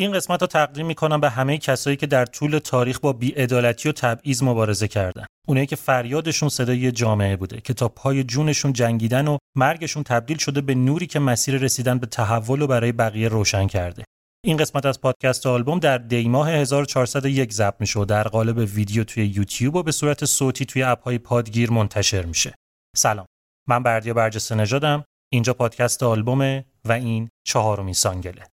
این قسمت رو تقدیم می‌کنم به همه کسایی که در طول تاریخ با بیعدالتی و تبعیض مبارزه کردن. اونایی که فریادشون صدای جامعه بوده که تا پای جونشون جنگیدن و مرگشون تبدیل شده به نوری که مسیر رسیدن به تحول و برای بقیه روشن کرده. این قسمت از پادکست آلبوم در دیماه 1401 ضبط میشه و در قالب ویدیو توی یوتیوب و به صورت صوتی توی اپهای پادگیر منتشر میشه. سلام. من بردیا برجسته نژادم. اینجا پادکست آلبومه و این چهارمین سانگله.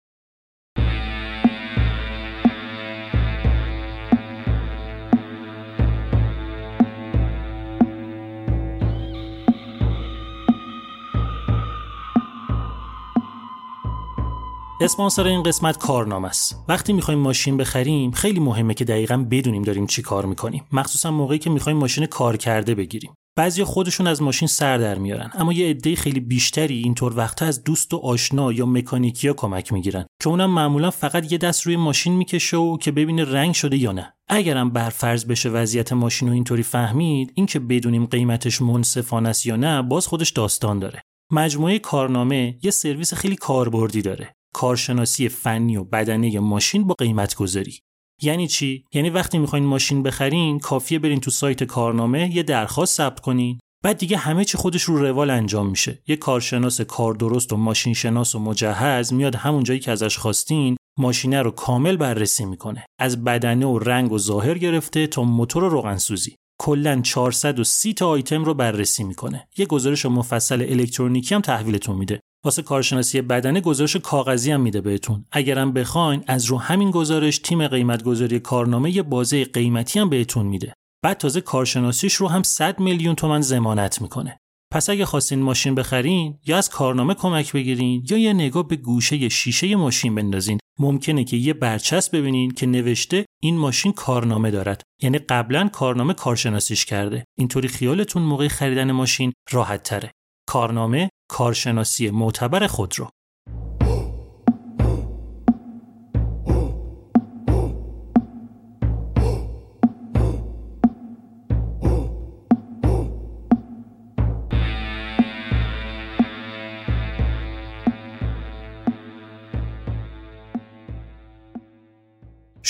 اسپانسر این قسمت کارنامه است. وقتی می‌خوایم ماشین بخریم خیلی مهمه که دقیقا بدونیم داریم چی کار می‌کنیم. مخصوصا موقعی که می‌خوایم ماشین کار کرده بگیریم. بعضی خودشون از ماشین سر در میارن اما یه عده خیلی بیشتری اینطور وقتا از دوست و آشنا یا مکانیکیا کمک می‌گیرن که اونم معمولا فقط یه دست روی ماشین می‌کشه و که ببینه رنگ شده یا نه اگرم برفرض بشه وضعیت ماشین رو اینطوری فهمید اینکه بدونیم قیمتش منصفانه است یا نه باز خودش داستان داره مجموعه کارنامه یه سرویس خیلی کاربردی داره کارشناسی فنی و بدنه ماشین با قیمت گذاری یعنی چی؟ یعنی وقتی می‌خواین ماشین بخرین کافیه برین تو سایت کارنامه یه درخواست ثبت کنین. بعد دیگه همه چی خودش رو روال انجام میشه. یه کارشناس کار درست و ماشین شناس و مجهز میاد همون جایی که ازش خواستین ماشینه رو کامل بررسی می‌کنه. از بدنه و رنگ و ظاهر گرفته تا موتور و روغنسوزی کلا 430 تا آیتم رو بررسی می‌کنه. یه گزارش مفصل الکترونیکی هم تحویلتون میده. واسه کارشناسی بدنه گزارش کاغذی هم میده بهتون. اگرم بخواین از رو همین گزارش تیم قیمت گذاری کارنامه یه بازه قیمتی هم بهتون میده. بعد تازه کارشناسیش رو هم 100 میلیون تومن ضمانت می‌کنه. پس اگه خواستین ماشین بخرین یا از کارنامه کمک بگیرین یا یه نگاه به گوشه شیشه ماشین بندازین ممکنه که یه برچسب ببینین که نوشته این ماشین کارنامه دارد. یعنی قبلا کارنامه کارشناسیش کرده. اینطوری خیالتون موقع خریدن ماشین راحت تره. کارنامه کارشناسی معتبر خودرو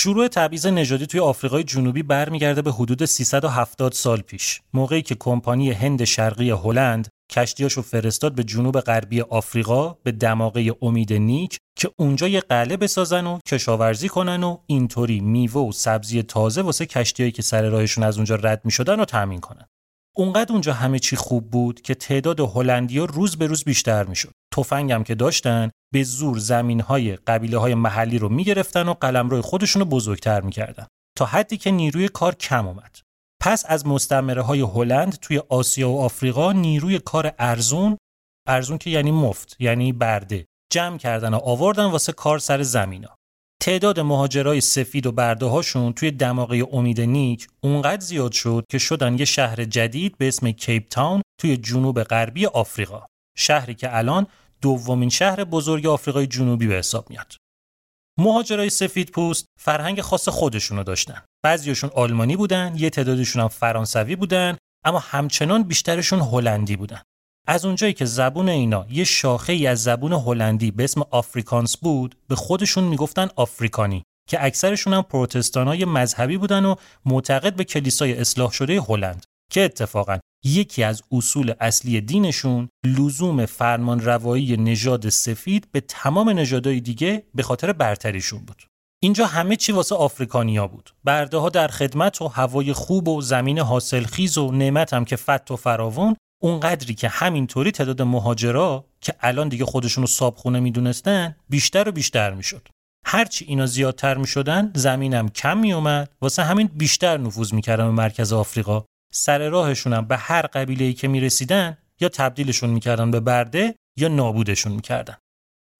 شروع تبعیض نژادی توی آفریقای جنوبی برمیگرده به حدود 370 سال پیش. موقعی که کمپانی هند شرقی هلند کشتیاشو فرستاد به جنوب غربی آفریقا به دماغه امید نیک که اونجا یه قله بسازن و کشاورزی کنن و اینطوری میوه و سبزی تازه واسه کشتیایی که سر راهشون از اونجا رد می‌شدن رو تامین کنن. اونقدر اونجا همه چی خوب بود که تعداد هلندیا روز به روز بیشتر می‌شد. تفنگم که داشتن به زور زمینهای قبیله های محلی رو می‌گرفتن و قلمرو خودشون رو بزرگتر می‌کردن تا حدی که نیروی کار کم اومد. پس از مستمره های هلند توی آسیا و آفریقا نیروی کار ارزون ارزون که یعنی مفت یعنی برده جمع کردن و آوردن واسه کار سر زمینا تعداد مهاجرای سفید و برده هاشون توی دماغه امید نیک اونقدر زیاد شد که شدن یه شهر جدید به اسم کیپ تاون توی جنوب غربی آفریقا شهری که الان دومین شهر بزرگ آفریقای جنوبی به حساب میاد. مهاجرای سفید پوست فرهنگ خاص خودشونو داشتن. بعضیشون آلمانی بودن، یه تعدادشون هم فرانسوی بودن، اما همچنان بیشترشون هلندی بودن. از اونجایی که زبون اینا یه شاخه ای از زبون هلندی به اسم آفریکانس بود، به خودشون می‌گفتن آفریکانی که اکثرشون هم پروتستانای مذهبی بودن و معتقد به کلیسای اصلاح شده هلند که اتفاقا یکی از اصول اصلی دینشون لزوم فرمان روایی نژاد سفید به تمام نژادهای دیگه به خاطر برتریشون بود. اینجا همه چی واسه آفریکانیا بود. برده ها در خدمت و هوای خوب و زمین حاصلخیز و نعمت هم که فت و فراوون اونقدری که همینطوری تعداد مهاجرا که الان دیگه خودشون رو صابخونه می‌دونستن بیشتر و بیشتر می‌شد. هرچی اینا زیادتر می‌شدن زمینم کم میومد واسه همین بیشتر نفوذ می‌کردن به مرکز آفریقا سر راهشون هم به هر قبیله ای که می‌رسیدن یا تبدیلشون می‌کردن به برده یا نابودشون می‌کردن.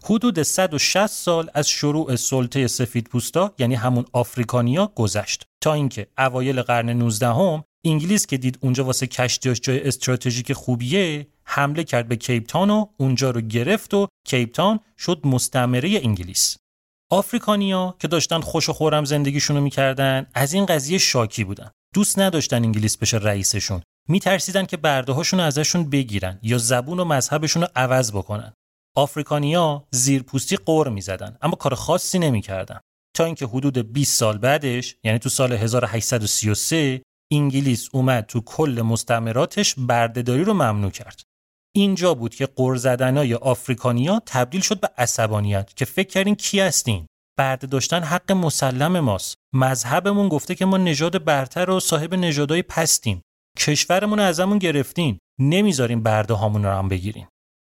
حدود 160 سال از شروع سلطه سفید پوستا یعنی همون آفریکانیا گذشت. تا اینکه اوایل قرن 19 هم انگلیس که دید اونجا واسه کشتیاش جای استراتژیک خوبیه حمله کرد به کیپتان و اونجا رو گرفت و کیپتان شد مستعمره انگلیس. آفریکانیا که داشتن خوش و خورم زندگیشونو می‌کردن از این قضیه شاکی بودن. دوست نداشتن انگلیس بشه رئیسشون. میترسیدن که برده هاشون ازشون بگیرن یا زبون و مذهبشون رو عوض بکنن. آفریکانیا زیرپوستی قور می‌زدن اما کار خاصی نمی‌کردن. تا اینکه حدود 20 سال بعدش یعنی تو سال 1833 انگلیس اومد تو کل مستعمراتش بردهداری رو ممنوع کرد. اینجا بود که قر زدنای آفریکانیا تبدیل شد به عصبانیت که فکر کردین کی هستین. برده داشتن حق مسلم ماست. مذهبمون گفته که ما نژاد برتر و صاحب نژادهای پستیم. کشورمون رو ازمون گرفتین. نمی‌ذاریم برده هامون رو هم بگیرین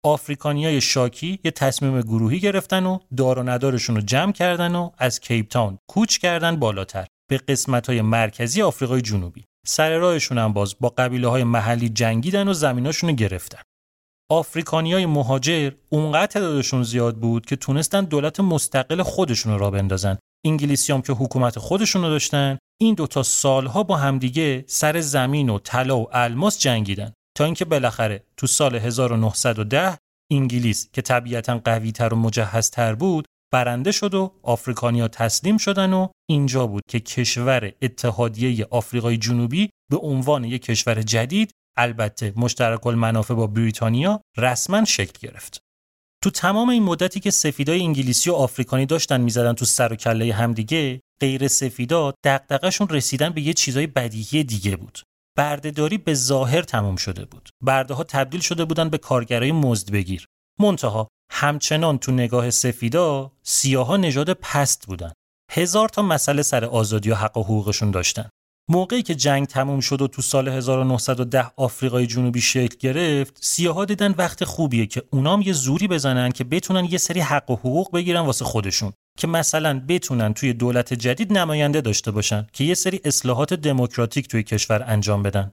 آفریکانیای شاکی یه تصمیم گروهی گرفتن و دار و ندارشون رو جمع کردن و از کیپ تاون کوچ کردن بالاتر. به قسمت های مرکزی آفریقای جنوبی. سر راهشون هم باز با قبیله های محلی جنگیدن و زمیناشون رو گرفتن. آفریکانیای مهاجر اونقدر تعدادشون زیاد بود که تونستن دولت مستقل خودشون را بندازن. انگلیسی هم که حکومت خودشون رو داشتن این دوتا سالها با همدیگه سر زمین و طلا و الماس جنگیدن. تا اینکه بالاخره تو سال 1910 انگلیس که طبیعتا قویتر و مجهزتر بود برنده شد و آفریکانیا تسلیم شدن و اینجا بود که کشور اتحادیه آفریقای جنوبی به عنوان یک کشور جدید البته مشترک المنافع با بریتانیا رسما شکل گرفت. تو تمام این مدتی که سفیدای انگلیسی و آفریکانی داشتن می‌زدن تو سر و کله همدیگه غیر سفیدا دغدغه‌شون رسیدن به یه چیزای بدیهی دیگه بود. بردهداری به ظاهر تمام شده بود. برده ها تبدیل شده بودن به کارگرای مزد بگیر. منتها همچنان تو نگاه سفیدا سیاها نژاد پست بودن. هزار تا مسئله سر آزادی و حق و حقوقشون داشتن. موقعی که جنگ تموم شد و تو سال 1910 آفریقای جنوبی شکل گرفت سیاها دیدن وقت خوبیه که اونام یه زوری بزنن که بتونن یه سری حق و حقوق بگیرن واسه خودشون. که مثلا بتونن توی دولت جدید نماینده داشته باشن که یه سری اصلاحات دموکراتیک توی کشور انجام بدن.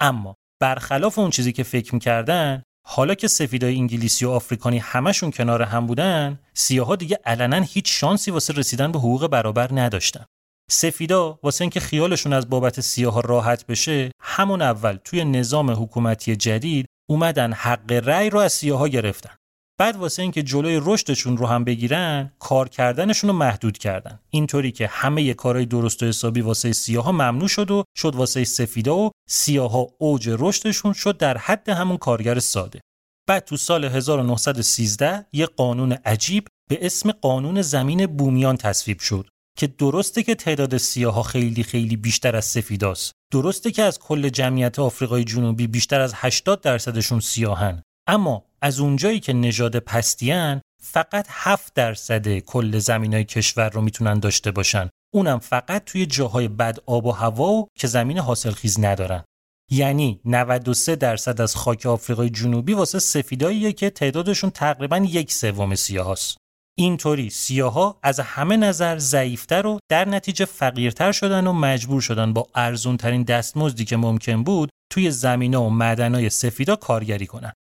اما برخلاف اون چیزی که فکر می‌کردن حالا که سفیدای انگلیسی و آفریکانی همشون کنار هم بودن سیاها دیگه علنا هیچ شانسی واسه رسیدن به حقوق برابر نداشتن. سفیدا واسه اینکه خیالشون از بابت سیاه راحت بشه همون اول توی نظام حکومتی جدید اومدن حق رأی رو از سیاها گرفتن. بعد واسه اینکه جلوی رشدشون رو هم بگیرن کار کردنشون رو محدود کردن. اینطوری که همه کارهای درست و حسابی واسه سیاها ممنوع شد و شد واسه سفیدا و سیاها اوج رشدشون شد در حد همون کارگر ساده. بعد تو سال 1913 یه قانون عجیب به اسم قانون زمین بومیان تصویب شد. که درسته که تعداد سیاها خیلی خیلی بیشتر از سفیداست. درسته که از کل جمعیت آفریقای جنوبی بیشتر از 80 درصدشون سیاهن. اما از اونجایی که نژاد پستیان فقط 7 درصد کل زمینای کشور رو می‌تونن داشته باشن. اونم فقط توی جاهای بد آب و هوا و که زمین حاصلخیز ندارن. یعنی 93 درصد از خاک آفریقای جنوبی واسه سفیداییه که تعدادشون تقریبا یک سوم سیاهاست. اینطوری سیاها از همه نظر ضعیفتر و در نتیجه فقیرتر شدن و مجبور شدن با ارزون ترین دستمزدی که ممکن بود توی زمینه و معدنای سفیدا کارگری کنن.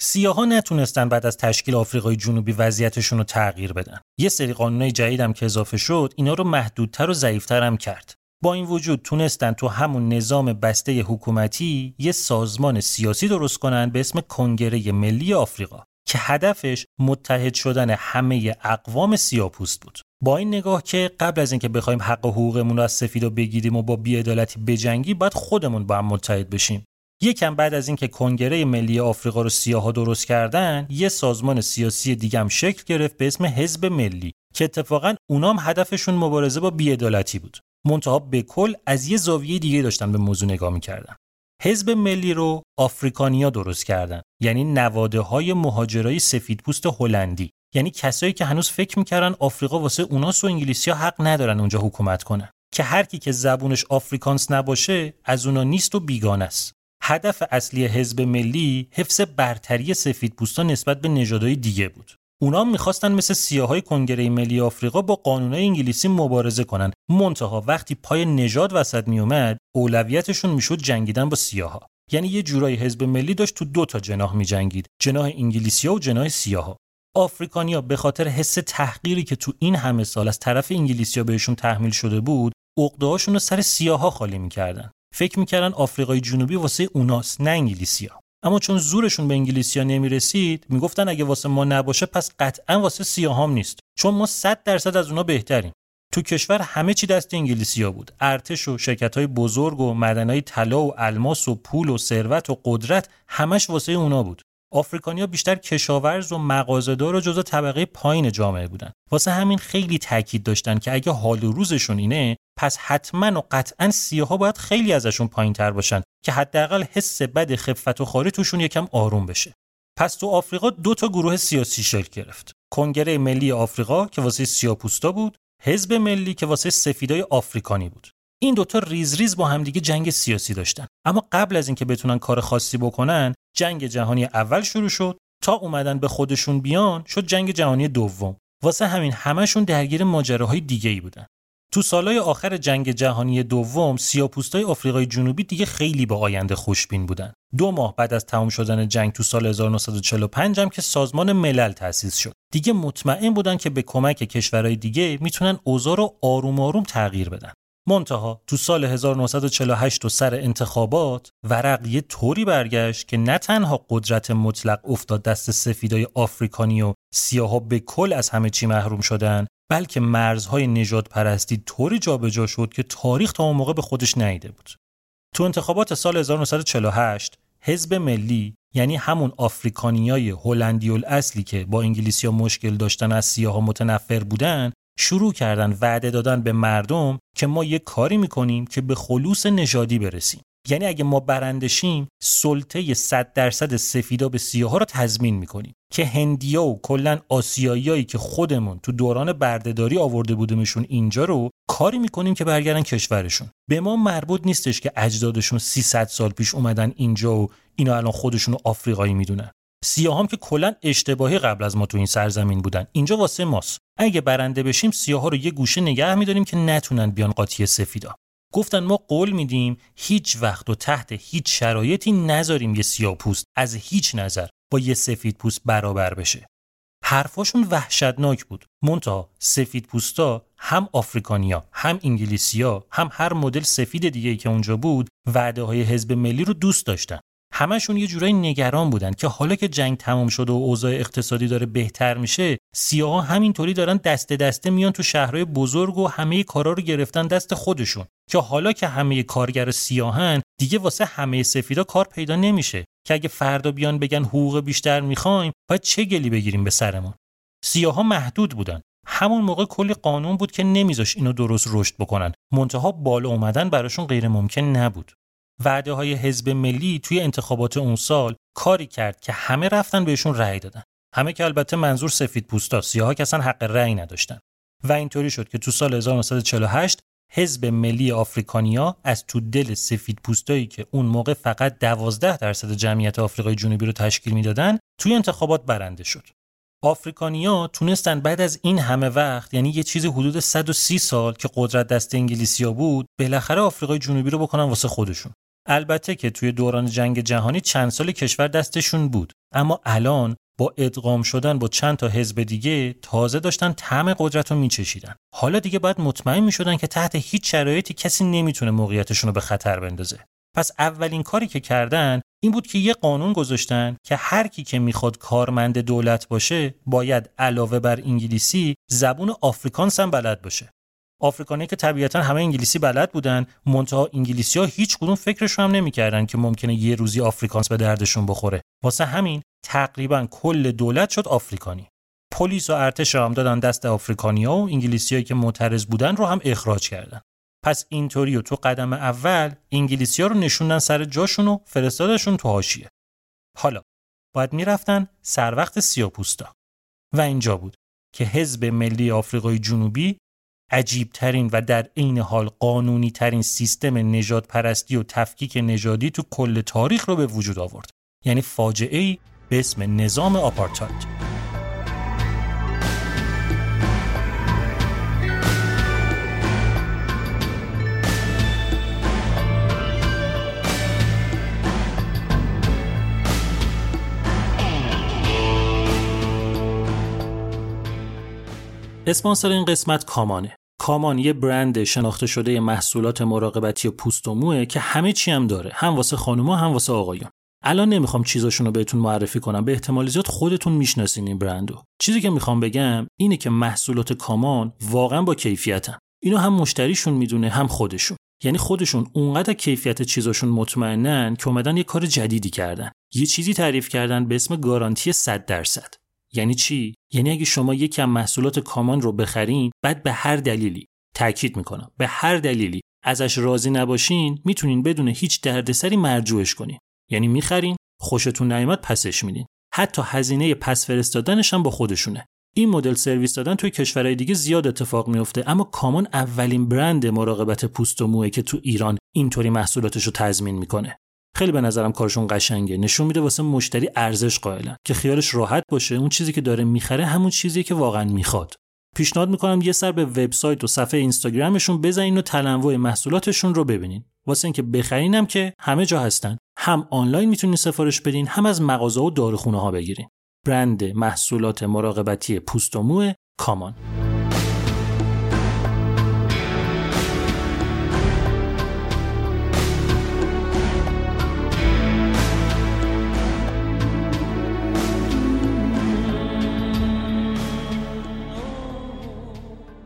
سیاها نتونستن بعد از تشکیل آفریقای جنوبی وضعیتشون رو تغییر بدن. یه سری قانونای جدیدم که اضافه شد اینا رو محدودتر و ضعیفتر هم کرد. با این وجود تونستن تو همون نظام بسته حکومتی یه سازمان سیاسی درست کنن به اسم کنگره ملی آفریقا که هدفش متحد شدن همه اقوام سیاپوست بود. با این نگاه که قبل از اینکه بخوایم حق و حقوقمون رو از سفیدا بگیریم و با بیعدالتی بجنگی باید خودمون با هم متحد بشیم. یکم بعد از اینکه کنگره ملی آفریقا رو سیاها درست کردن یه سازمان سیاسی دیگه هم شکل گرفت به اسم حزب ملی که اتفاقا اونام هدفشون مبارزه با بیعدالتی بود. منتها به کل از یه زاویه دیگه داشتن به موضوع نگاه می‌کردن. حزب ملی رو آفریکانیا درست کردن. یعنی نواده های مهاجرای سفیدپوست هلندی. یعنی کسایی که هنوز فکر می‌کردن آفریقا واسه اوناس و انگلیسیا حق ندارن اونجا حکومت کنن. که هر کی که زبونش آفریکانس نباشه از اونا نیست و بیگانه است. هدف اصلی حزب ملی حفظ برتری سفیدپوستان نسبت به نژادهای دیگه بود. اونا می‌خواستن مثل سیاهای کنگره ملی آفریقا با قانونهای انگلیسی مبارزه کنن. منتها وقتی پای نژاد وسط میومد اولویتشون می‌شد جنگیدن با سیاها. یعنی یه جورایی حزب ملی داشت تو دو تا جناح میجنگید جناح انگلیسیا و جناح سیاها. آفریکانیا به خاطر حس تحقیری که تو این همه سال از طرف انگلیسیا بهشون تحمیل شده بود عقده‌هاشون رو سر سیاها خالی می‌کردن. فکر می‌کردن آفریقای جنوبی واسه اوناست نه انگلیسیا. اما چون زورشون به انگلیسیا نمی‌رسید می‌گفتن اگه واسه ما نباشه پس قطعا واسه سیاهام نیست. چون ما 100 درصد از اونا بهتریم. تو کشور همه چی دست انگلیسیا بود. ارتش و شرکت های بزرگ و های طلا و الماس و پول و ثروت و قدرت همش واسه اونا بود. آفریکانیا بیشتر کشاورز و مغازه‌دار و جزء طبقه پایین جامعه بودن. واسه همین خیلی تاکید داشتن که اگه حال و روزشون اینه پس حتما و قطعا سیاها باید خیلی ازشون پایین تر باشن که حداقل حس بد خفت و خاری توشون یکم آروم بشه. پس تو آفریقا دو تا گروه سیاسی شکل گرفت. کنگره ملی آفریقا که واسه سیاپوستا بود حزب ملی که واسه سفیدای آفریکانی بود. این دوتا ریز ریز با همدیگه جنگ سیاسی داشتن. اما قبل از اینکه بتونن کار خاصی بکنن جنگ جهانی اول شروع شد تا اومدن به خودشون بیان شد جنگ جهانی دوم. واسه همین همشون درگیر ماجراهای دیگه ای بودن. تو سالهای آخر جنگ جهانی دوم سیاپوستای آفریقای جنوبی دیگه خیلی با آینده خوشبین بودن. دو ماه بعد از تمام شدن جنگ تو سال 1945 هم که سازمان ملل تأسیس شد. دیگه مطمئن بودن که به کمک کشورهای دیگه می‌تونن اوضاع رو آروم آروم تغییر بدن. منتها تو سال 1948 و سر انتخابات ورق یه طوری برگشت که نه تنها قدرت مطلق افتاد دست سفیدای آفریکانی و سیاها به کل از همه چی محروم شدن بلکه مرزهای نجات پرستی طوری جابجا شد که تاریخ تا اون موقع به خودش نیده بود. تو انتخابات سال 1948 حزب ملی یعنی همون آفریکانیای هلندی اصلی که با انگلیسی ها مشکل داشتن از سیاها متنفر بودن شروع کردن وعده دادن به مردم که ما یه کاری می‌کنیم که به خلوص نژادی برسیم یعنی اگه ما برندشیم سلطه 100 درصد سفیدا به سیاها رو تضمین می‌کنیم که هندیا و کلا آسیاییایی که خودمون تو دوران بردهداری آورده بودیمشون اینجا رو کاری می‌کنیم که برگردن کشورشون. به ما مربوط نیستش که اجدادشون 300 سال پیش اومدن اینجا و اینا الان خودشون رو آفریقایی می‌دونن. سیاهام که کلا اشتباهی قبل از ما تو این سرزمین بودن. اینجا واسه ماست. اگه برنده بشیم سیاها رو یه گوشه نگه میداریم که نتونن بیان قاطی سفیدا. گفتن ما قول میدیم هیچ وقت و تحت هیچ شرایطی نذاریم یه سیاه پوست. از هیچ نظر با یه سفید پوست برابر بشه. حرفاشون وحشتناک بود. مونتا سفید پوستا هم آفریکانیا هم انگلیسیا هم هر مدل سفید دیگه ای که اونجا بود وعده های حزب ملی رو دوست داشتن. همشون یه جورایی نگران بودن که حالا که جنگ تمام شده و اوضاع اقتصادی داره بهتر میشه سیاها همینطوری دارن دسته دسته میان تو شهرهای بزرگ و همه کارا رو گرفتن دست خودشون. که حالا که همه کارگر سیاهن دیگه واسه همه سفیدا کار پیدا نمیشه که اگه فردا بیان بگن حقوق بیشتر می‌خوایم باید چه گلی بگیریم به سرمون؟ سیاها محدود بودن. همون موقع کلی قانون بود که نمیذاش اینو درست رشد بکنن. منتها بالا اومدن براشون غیر ممکن نبود. وعده های حزب ملی توی انتخابات اون سال کاری کرد که همه رفتن بهشون رأی دادن. همه که البته منظور سفید پوستا سیاها که اصلا حق رأی نداشتن. و اینطوری شد که تو سال 1948 حزب ملی آفریکانیا از تو دل سفید پوستایی که اون موقع فقط 12 درصد جمعیت آفریقای جنوبی رو تشکیل می‌دادن توی انتخابات برنده شد. آفریکانیا تونستن بعد از این همه وقت یعنی یه چیزی حدود 130 سال که قدرت دست انگلیسیا بود بالاخره آفریقای جنوبی رو بکنن واسه خودشون. البته که توی دوران جنگ جهانی چند سال کشور دستشون بود اما الان با ادغام شدن با چند تا حزب دیگه تازه داشتن طعم قدرت رو میچشیدن. حالا دیگه باید مطمئن می‌شدن که تحت هیچ شرایطی کسی نمی‌تونه موقعیتشون رو به خطر بندازه. پس اولین کاری که کردن این بود که یه قانون گذاشتن که هر کی که می‌خواد کارمند دولت باشه باید علاوه بر انگلیسی زبون آفریکانس هم بلد باشه. آفریکانی که طبیعتا همه انگلیسی بلد بودن منتها انگلیسی ها هیچ کدوم فکرش هم نمی‌کردن که ممکنه یه روزی آفریکانس به دردشون بخوره. واسه همین تقریبا کل دولت شد آفریکانی. پلیس و ارتش هم دادن دست آفریکانیا و انگلیسیایی که معترض بودن رو هم اخراج کردن. پس اینطوری و تو قدم اول انگلیسی ها رو نشوندن سر جاشون و فرستادشون تو حاشیه. حالا باید می‌رفتن سر وقت سیاپوستا. و اینجا بود که حزب ملی آفریقای جنوبی عجیب ترین و در عین حال قانونی ترین سیستم نجات پرستی و تفکیک نژادی تو کل تاریخ رو به وجود آورد. یعنی فاجعه ای به اسم نظام آپارتاید. اسپانسر این قسمت کامانه. کامان یه برند شناخته شده محصولات مراقبتی پوست و موه که همه چی هم داره. هم واسه خانوما هم واسه آقایون. الان نمی‌خوام چیزاشون رو بهتون معرفی کنم به احتمال زیاد خودتون می‌شناسین این برندو. چیزی که می‌خوام بگم اینه که محصولات کامان واقعا با کیفیتن. اینو هم مشتریشون می‌دونه هم خودشون. یعنی خودشون اونقدر کیفیت چیزاشون مطمئنن که اومدن یه کار جدیدی کردن. یه چیزی تعریف کردن به اسم گارانتی 100 درصد. یعنی چی؟ یعنی اگه شما یکم محصولات کامان رو بخرین بعد به هر دلیلی تاکید می‌کنم به هر دلیلی ازش راضی نباشین می‌تونین بدون هیچ دردسری مرجوعش کنین. یعنی می‌خرین خوشتون نیامد پسش میدین. حتی هزینه پس فرستادنش هم با خودشونه. این مدل سرویس دادن توی کشورهای دیگه زیاد اتفاق میفته اما کامان اولین برند مراقبت پوست و موه که تو ایران اینطوری محصولاتش رو تضمین می‌کنه. خیلی به نظرم کارشون قشنگه. نشون میده واسه مشتری ارزش قائلن. که خیالش راحت باشه اون چیزی که داره می‌خره همون چیزی که واقعا می‌خواد. پیشنهاد می‌کنم یه سر به وبسایت و صفحه اینستاگرامشون بزنین و تنوع محصولاتشون رو ببینین. واسه اینکه بخرینم که همه جا هستن. هم آنلاین می‌تونین سفارش بدین هم از مغازه و داروخونه ها بگیرین. برند محصولات مراقبتی پوست و موه کامان.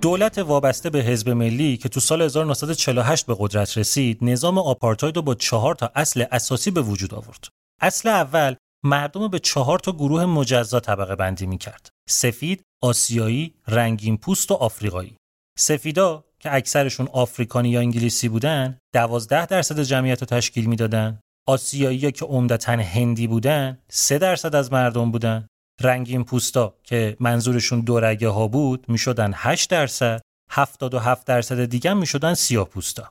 دولت وابسته به حزب ملی که تو سال 1948 به قدرت رسید نظام آپارتاید رو با چهار تا اصل اساسی به وجود آورد اصل اول مردم به چهار تا گروه مجزا طبقه بندی می کرد. سفید، آسیایی، رنگین پوست و آفریقایی. سفیدا که اکثرشون آفریکانی یا انگلیسی بودن، 12 درصد جمعیت رو تشکیل می‌دادن. آسیایی که عمدتا هندی بودن، 3 درصد از مردم بودن. رنگین پوستا که منظورشون دورگه ها بود می‌شدن 8 درصد 77 درصد دیگه می‌شدن سیاه پوستا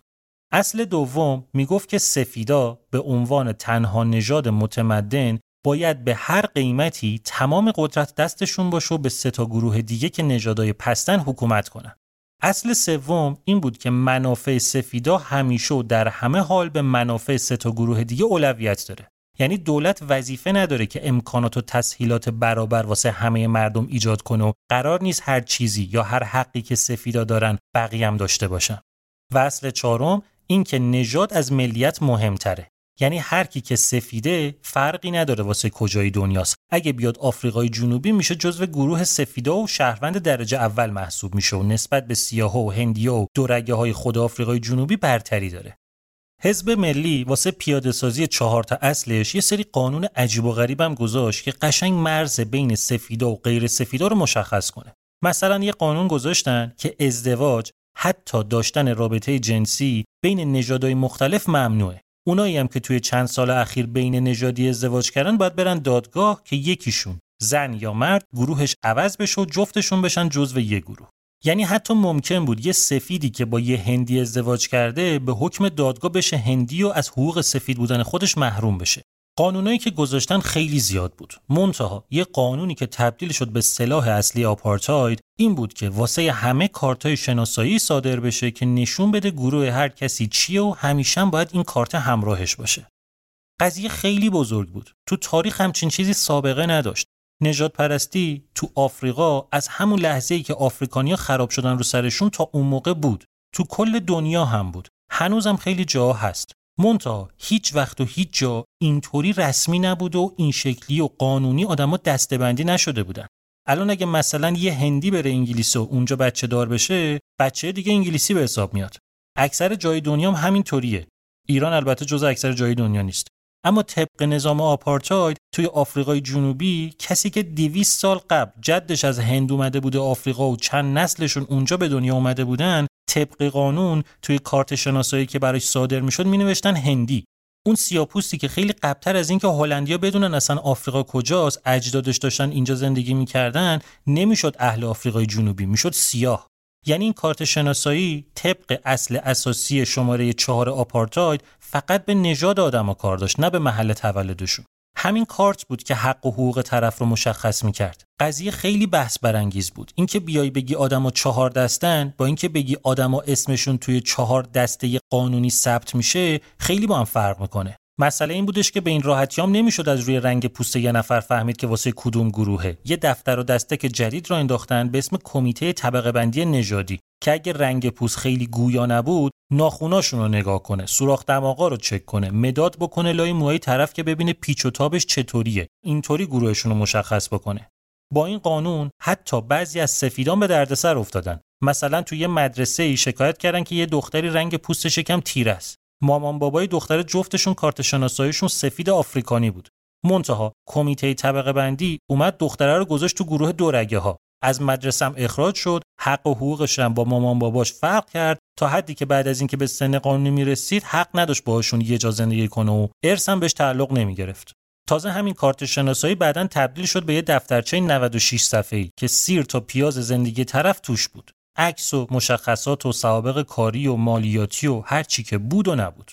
اصل دوم می‌گفت که سفیدا به عنوان تنها نژاد متمدن باید به هر قیمتی تمام قدرت دستشون باشه و به سه تا گروه دیگه که نژادای پستن حکومت کنن. اصل سوم این بود که منافع سفیدا همیشه و در همه حال به منافع سه تا گروه دیگه اولویت داره. یعنی دولت وظیفه نداره که امکانات و تسهیلات برابر واسه همه مردم ایجاد کنه و قرار نیست هر چیزی یا هر حقی که سفیدا دارن بقیه هم داشته باشن. و اصل چهارم این که نژاد از ملیت مهمتره. یعنی هر کی که سفیده فرقی نداره واسه کجای دنیاست. اگه بیاد آفریقای جنوبی میشه جزو گروه سفیدا و شهروند درجه اول محسوب میشه و نسبت به سیاها و هندیا و دورگه های خود آفریقای جنوبی برتری داره. حزب ملی واسه پیاده سازی چهار تا اصلش یه سری قانون عجیب و غریبم گذاشت که قشنگ مرز بین سفیدا و غیر سفیدا رو مشخص کنه. مثلا یه قانون گذاشتن که ازدواج حتی داشتن رابطه جنسی بین نژادهای مختلف ممنوعه. اونایی هم که توی چند سال اخیر بین نژادی ازدواج کردن باید برن دادگاه که یکیشون زن یا مرد گروهش عوض بشه و جفتشون بشن جزو یه گروه. یعنی حتی ممکن بود یه سفیدی که با یه هندی ازدواج کرده به حکم دادگاه بشه هندی و از حقوق سفید بودن خودش محروم بشه. قانونایی که گذاشتن خیلی زیاد بود. منتها یه قانونی که تبدیل شد به سلاح اصلی آپارتاید این بود که واسه همه کارتای شناسایی صادر بشه که نشون بده گروه هر کسی چیه و همیشه باید این کارت همراهش باشه. قضیه خیلی بزرگ بود. تو تاریخ همچین چیزی سابقه نداشت. نجات پرستی تو آفریقا از همون لحظه ای که آفریکانیا خراب شدن رو سرشون تا اون موقع بود. تو کل دنیا هم بود. هنوزم خیلی جا هست. مونتا هیچ وقت و هیچ جا اینطوری رسمی نبود و این شکلی و قانونی آدما دستبندی نشده بودن. الان اگه مثلا یه هندی بره انگلیس و اونجا بچه دار بشه بچه دیگه انگلیسی به حساب میاد. اکثر جای دنیا هم همین طوریه ایران البته جز اکثر جای دنیا نیست. اما طبق نظام آپارتاید توی آفریقای جنوبی کسی که 200 سال قبل جدش از هند اومده بوده آفریقا و چند نسلشون اونجا به دنیا اومده بودن طبق قانون توی کارت شناسایی که براش صادر می‌شد مینوشتن هندی. اون سیاپوستی که خیلی قبلتر از اینکه هلندیا بدونن اصلا آفریقا کجاست اجدادش داشتن اینجا زندگی می‌کردن نمی‌شد اهل آفریقای جنوبی می‌شد سیاه. یعنی این کارت شناسایی طبق اصل اساسی شماره چهار آپارتاید فقط به نژاد آدما کار داشت نه به محل تولدشون. همین کارت بود که حق و حقوق طرف رو مشخص می‌کرد. قضیه خیلی بحث برانگیز بود. اینکه بیای بگی آدما چهار دستن با اینکه بگی آدما اسمشون توی چهار دسته قانونی ثبت میشه خیلی با هم فرق می‌کنه. مسئله این بودش که به این راحتیام نمی‌شد از روی رنگ پوست یه نفر فهمید که واسه کدوم گروهه. یه دفتر و دسته که جدید را انداختن به اسم کمیته طبقه بندی نژادی که اگه رنگ پوست خیلی گویا نبود ناخوناشون رو نگاه کنه سوراخ دماغا رو چک کنه مداد بکنه لای موهای طرف که ببینه پیچ و تابش چطوریه. اینطوری گروهشون رو مشخص بکنه. با این قانون حتی بعضی از سفیدان به دردسر افتادن. مثلا توی یه مدرسه ای شکایت کردن که یه دختری رنگ پوستش یکم تیر است. مامان بابای دختر جفتشون کارت شناساییشون سفید آفریکانی بود. منتها کمیته طبقه بندی اومد دختره رو گذاشت تو گروه دورگه ها از مدرسم اخراج شد حق و حقوقش هم با مامان باباش فرق کرد تا حدی که بعد از اینکه به سن قانونی می‌رسید حق نداشت باهاشون یه جا زندگی کنه و ارث هم بهش تعلق نمی‌گرفت. تازه همین کارت شناسایی بعدا تبدیل شد به یه دفترچه 96 صفحه‌ای که سیر تا پیاز زندگی طرف توش بود. عکس و مشخصات و سوابق کاری و مالیاتی و هر چی که بود و نبود.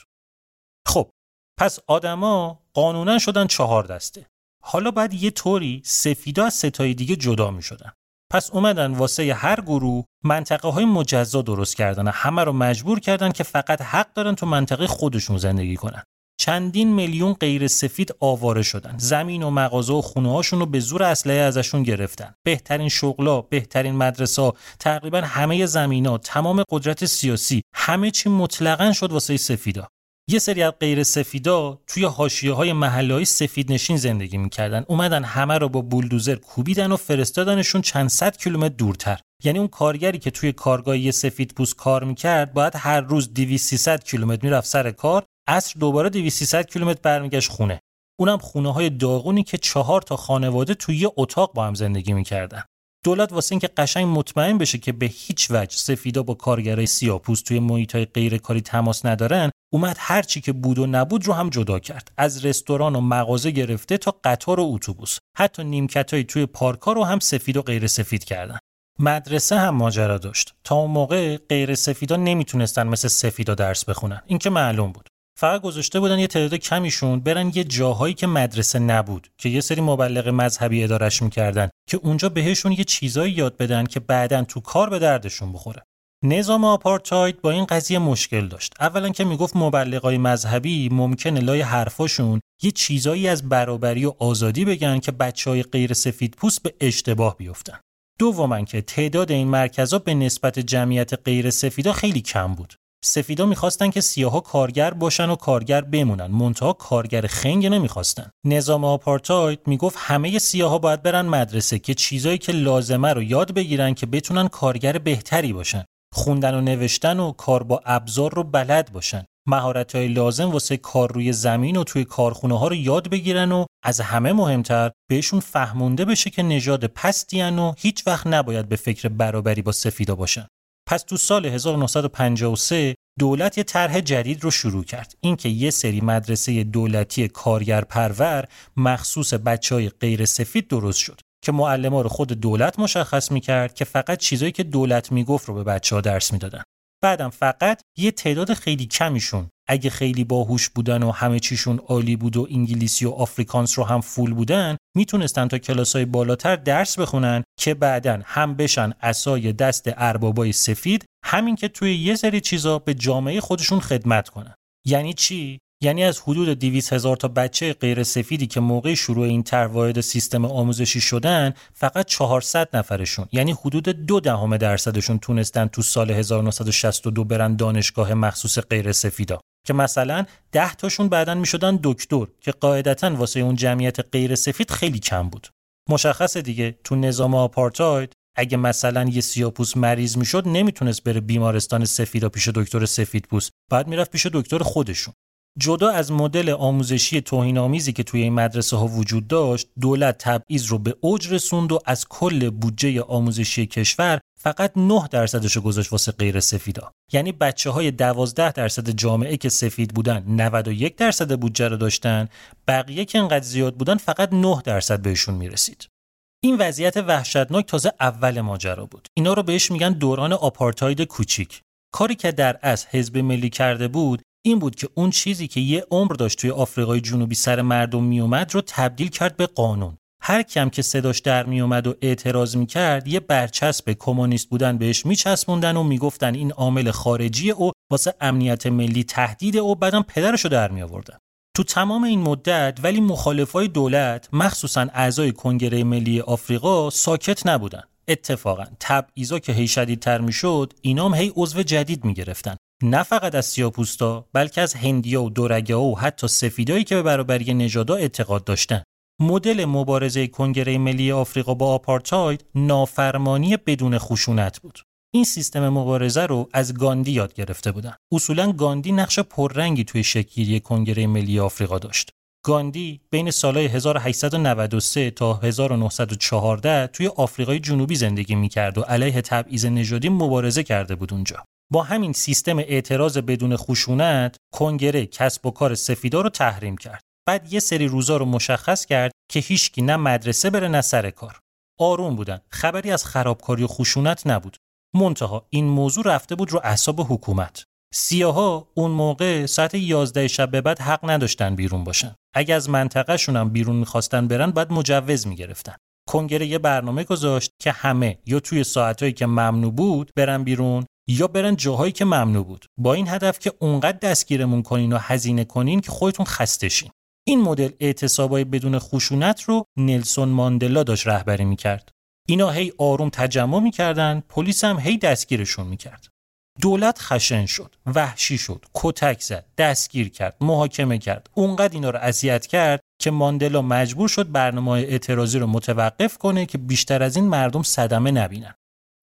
خب پس آدما قانونا شدن چهار دسته. حالا بعد یه طوری سفیدا از ستای دیگه جدا می شدن. پس اومدن واسه هر گروه منطقه های مجزا درست کردن همه رو مجبور کردن که فقط حق دارن تو منطقه خودشون زندگی کنن. چندین میلیون غیر سفید آواره شدن. زمین و مغازه و خونه هاشون رو به زور اسلحه ازشون گرفتن. بهترین شغلا بهترین مدرسه تقریبا همه زمینا تمام قدرت سیاسی همه چی مطلقا شد واسه سفیدا. یه سری از غیر سفیدا توی حاشیه های محله های سفید نشین زندگی می‌کردن. اومدن همه رو با بولدوزر کوبیدن و فرستادنشون چند صد کیلومتر دورتر. یعنی اون کارگری که توی کارگاه یه سفید پوست کار می‌کرد باید هر روز 200 300 کیلومتر می‌رفت سر کار عصر دوباره 200 کیلومتر برمیگشت خونه. اونم خونه های داغونی که چهار تا خانواده توی یه اتاق با هم زندگی می‌کردن. دولت واسه اینکه قشنگ مطمئن بشه که به هیچ وجه سفیدا با کارگرای سیاپوس توی محیطای غیرکاری تماس ندارن اومد هر چی که بود و نبود رو هم جدا کرد. از رستوران و مغازه گرفته تا قطار و اتوبوس. حتی نیمکتای توی پارکا رو هم سفید و غیر سفید کردن. مدرسه هم ماجرا داشت. تا اون موقع غیر سفیدا نمی‌تونستن مثل سفیدا درس بخونن. این که معلوم بود. فقط گذاشته بودن یه تعداد کمیشون برن یه جاهایی که مدرسه نبود. که یه سری مبلغ مذهبی ادارش می‌کردن. که اونجا بهشون یه چیزایی یاد بدن که بعدا تو کار به دردشون بخوره. نظام آپارتاید با این قضیه مشکل داشت. اولا که می‌گفت مبلغای مذهبی ممکنه لای حرفاشون یه چیزایی از برابری و آزادی بگن که بچه های غیر سفید پوست به اشتباه بیفتن. دوما که تعداد این مرکزها به نسبت جمعیت غیر سفیدا خیلی کم بود. سفیدا می‌خواستن که سیاها کارگر باشن و کارگر بمونن. منتها کارگر خنگ نمی‌خواستن. نظام آپارتاید می‌گفت همه سیاها باید برن مدرسه که چیزایی که لازمه رو یاد بگیرن که بتونن کارگر بهتری باشن. خوندن و نوشتن و کار با ابزار رو بلد باشن. مهارت های لازم واسه کار روی زمین و توی کارخونه ها رو یاد بگیرن و از همه مهمتر بهشون فهمونده بشه که نژاد پستیان و هیچ وقت نباید به فکر برابری با سفیدا باشن. پس تو سال 1953 دولت یه طرح جدید رو شروع کرد. اینکه یه سری مدرسه دولتی کارگر پرور مخصوص بچه های غیر سفید درست شد. که معلم رو خود دولت مشخص می‌کرد که فقط چیزایی که دولت می‌گفت رو به بچه ها درس می‌دادن. بعدم فقط یه تعداد خیلی کمیشون. اگه خیلی باهوش بودن و همه چیشون عالی بود و انگلیسی و آفریکانس رو هم فول بودن می‌تونستن تا کلاسای بالاتر درس بخونن که بعدا هم بشن اسای دست اربابای سفید همین که توی یه سری چیزا به جامعه خودشون خدمت کنن. یعنی چی؟ یعنی از حدود 200 هزار تا بچه غیر سفیدی که موقع شروع این تر سیستم آموزشی شدن فقط 400 نفرشون. یعنی حدود دو دهم درصدشون تونستن تو سال 1962 برن دانشگاه مخصوص غیر سفیدا. که مثلا ده تاشون بعدا می‌شدن دکتر که قاعدتا واسه اون جمعیت غیر سفید خیلی کم بود. مشخصه دیگه تو نظام آپارتاید اگه مثلا یه سیاپوس مریض می‌شد نمی‌تونست بره بیمارستان سفید پیش دکتر سفید پوست بعد می‌رفت پیش دکتر خودشون. جدا از مدل آموزشی توهینآمیزی که توی این مدرسه ها وجود داشت دولت تبعیض رو به اوج رسوند و از کل بودجه آموزشی کشور فقط 9 درصدش رو گذاشت واسه غیر سفیدا. یعنی بچه های 12 درصد جامعه که سفید بودن 91 درصد بودجه رو داشتن بقیه که انقدر زیاد بودن فقط 9 درصد بهشون می‌رسید. این وضعیت وحشتناک تازه اول ماجرا بود. اینا رو بهش میگن دوران آپارتاید کوچیک. کاری که در از حزب ملی کرده بود این بود که اون چیزی که یه عمر داشت توی آفریقای جنوبی سر مردم میومد رو تبدیل کرد به قانون. هر کم که صداش در میومد و اعتراض می‌کرد یه برچسب کمونیست بودن بهش میچسبوندن و می‌گفتن این عامل خارجی او واسه امنیت ملی تهدید او بعدم پدرشو در می آوردن تو تمام این مدت ولی مخالفای دولت مخصوصا اعضای کنگره ملی آفریقا ساکت نبودن. اتفاقا تبعیضا که هی شدیدتر می‌شد اینام هی عضو جدید می‌گرفتن. نه فقط از سیاپوستا بلکه از هندیا و دورگه و حتی سفیدایی که به برابری نژادا اعتقاد داشتن. مدل مبارزه کنگره ملی آفریقا با آپارتاید نافرمانی بدون خشونت بود. این سیستم مبارزه رو از گاندی یاد گرفته بودن. اصولا گاندی نقش پررنگی توی شکلگیری کنگره ملی آفریقا داشت. گاندی بین سالهای 1893 تا 1914 توی آفریقای جنوبی زندگی می‌کرد و علیه تبعیض نژادی مبارزه کرده بود اونجا. با همین سیستم اعتراض بدون خشونت کنگره کسب و کار سفیدا رو تحریم کرد. بعد یه سری روزا رو مشخص کرد که هیچکی نه مدرسه بره نه سر کار. آروم بودن. خبری از خرابکاری و خشونت نبود. منتها این موضوع رفته بود رو اعصاب حکومت. سیاها اون موقع ساعت 11 شب به بعد حق نداشتن بیرون باشن. اگه از منطقه هم بیرون می‌خواستن برن بعد مجوز می‌گرفتن. کنگره یه برنامه گذاشت که همه یا توی ساعتهایی که ممنوع بود برن بیرون یا برن جاهایی که ممنوع بود. با این هدف که اونقدر دستگیرمون کنین و هزینه کنین که خودتون خستشین این مدل اعتصابای بدون خشونت رو نلسون ماندلا داشت رهبری می‌کرد. اینا هی آروم تجمع می‌کردن پلیس هم هی دستگیرشون می‌کرد. دولت خشن شد وحشی شد کتک زد دستگیر کرد محاکمه کرد. اونقدر اینا رو اذیت کرد که ماندلا مجبور شد برنامه اعتراضی رو متوقف کنه که بیشتر از این مردم صدمه نبینن.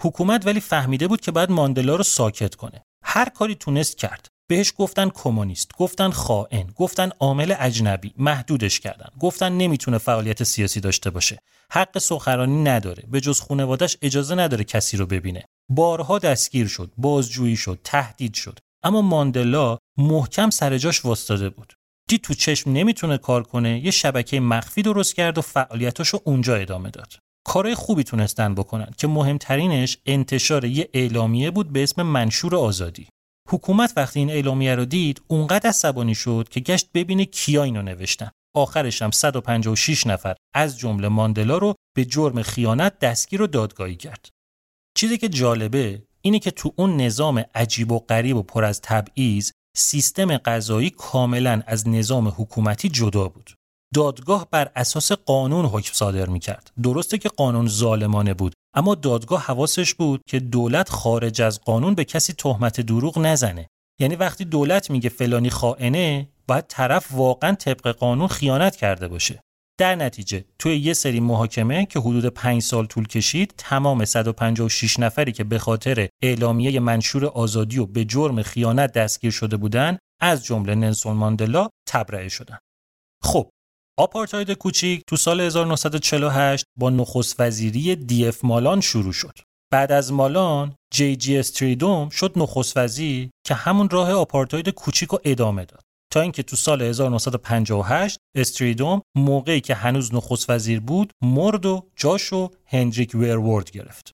حکومت ولی فهمیده بود که باید ماندلا رو ساکت کنه. هر کاری تونست کرد. بهش گفتن کمونیست گفتن خائن گفتن عامل اجنبی محدودش کردن. گفتن نمی‌تونه فعالیت سیاسی داشته باشه. حق سخنرانی نداره. به جز خانوادش اجازه نداره کسی رو ببینه. بارها دستگیر شد بازجویی شد تهدید شد. اما ماندلا محکم سر جاش وستاده بود. دید تو چشم نمی‌تونه کار کنه یه شبکه مخفی درست کرد و فعالیتاشو اونجا ادامه داد. کارهای خوبی تونستن بکنن. که مهمترینش انتشار یه اعلامیه بود به اسم منشور آزادی. حکومت وقتی این اعلامیه رو دید اونقدر عصبانی شد که گشت ببینه کیا اینو نوشتن. آخرش هم 156 نفر از جمله ماندلا رو به جرم خیانت دستگیر و دادگاهی کرد. چیزی که جالبه اینه که تو اون نظام عجیب و غریب و پر از تبعیض سیستم قضایی کاملا از نظام حکومتی جدا بود. دادگاه بر اساس قانون حکم صادر می کرد. درسته که قانون ظالمانه بود اما دادگاه حواسش بود که دولت خارج از قانون به کسی تهمت دروغ نزنه. یعنی وقتی دولت میگه فلانی خائنه باید طرف واقعا طبق قانون خیانت کرده باشه. در نتیجه توی یه سری محاکمه که حدود 5 سال طول کشید تمام 156 نفری که به خاطر اعلامیه منشور آزادی و به جرم خیانت دستگیر شده بودند از جمله نلسون ماندلا تبرئه شدند خب آپارتاید کوچیک تو سال 1948 با نخست وزیری دی اف مالان شروع شد. بعد از مالان جی جی استریدوم شد نخست وزیر که همون راه آپارتاید کوچیک رو ادامه داد. تا اینکه تو سال 1958 استریدوم موقعی که هنوز نخست وزیر بود مرد و جاشو هندریک ویرورد گرفت.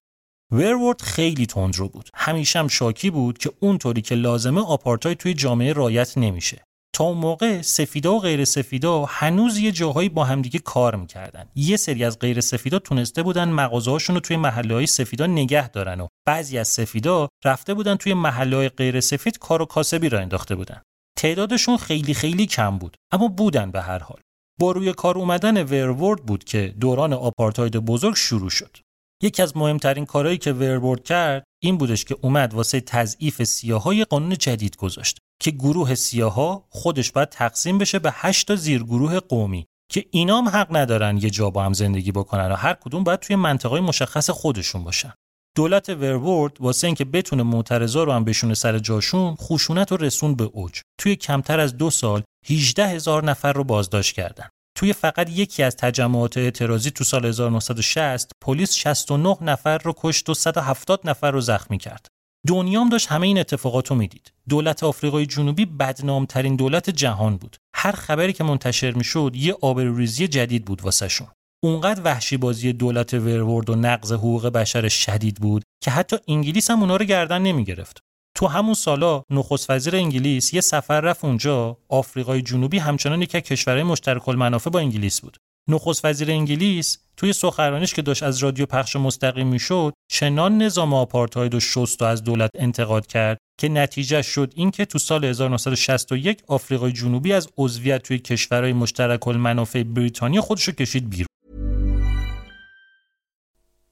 ویرورد خیلی تندرو بود. همیشه هم شاکی بود که اونطوری که لازمه آپارتاید توی جامعه رعایت نمیشه. تا اون موقع سفیدا و غیر سفیدا هنوز یه جاهایی با همدیگه کار می‌کردن. یه سری از غیر سفیدا تونسته بودن مغازه‌هاشون رو توی محله های سفیدا نگه دارن و بعضی از سفیدا رفته بودن توی محله های غیر سفید کار و کاسبی را انداخته بودن. تعدادشون خیلی خیلی کم بود اما بودن به هر حال. با روی کار اومدن ورورد بود که دوران آپارتاید بزرگ شروع شد. یکی از مهمترین کارهایی که ورورد کرد این بودش که اومد واسه تضعیف سیاهای قانون جدید گذاشت. که گروه سیاها خودش باید تقسیم بشه به 8 تا زیرگروه قومی که اینا هم حق ندارن یه جا با هم زندگی بکنن و هر کدوم باید توی منطقه مشخص خودشون باشن. دولت ورورد واسه اینکه بتونه معترضا رو هم بشونه سر جاشون خشونت رو رسون به اوج. توی کمتر از دو سال 18 هزار نفر رو بازداشت کردن. توی فقط یکی از تجمعات اعتراضی تو سال 1960 پلیس 69 نفر رو کشت و 170 نفر رو زخمی کرد. دنیام داشت همه این اتفاقات رو می‌دید. دولت آفریقای جنوبی بدنامترین دولت جهان بود. هر خبری که منتشر می‌شد یه آبروریزی جدید بود واسهشون. اونقدر وحشی بازی دولت ورورد و نقض حقوق بشر شدید بود که حتی انگلیس هم اونا رو گردن نمی گرفت. تو همون سالا نخست وزیر انگلیس یه سفر رفت اونجا آفریقای جنوبی همچنان یکی از کشورهای مشترک المنافع با انگلیس بود نخست وزیر انگلیس توی سخنرانیش که داشت از رادیو پخش مستقیم می‌شد چنان نظام آپارتاید و شست و از دولت انتقاد کرد که نتیجه شد اینکه تو سال 1961 آفریقای جنوبی از عضویت توی کشورهای مشترک المنافع بریتانیا خودشو کشید بیرون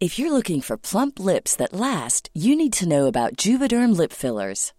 If you're looking for plump lips that last, you need to know about Juvederm lip fillers.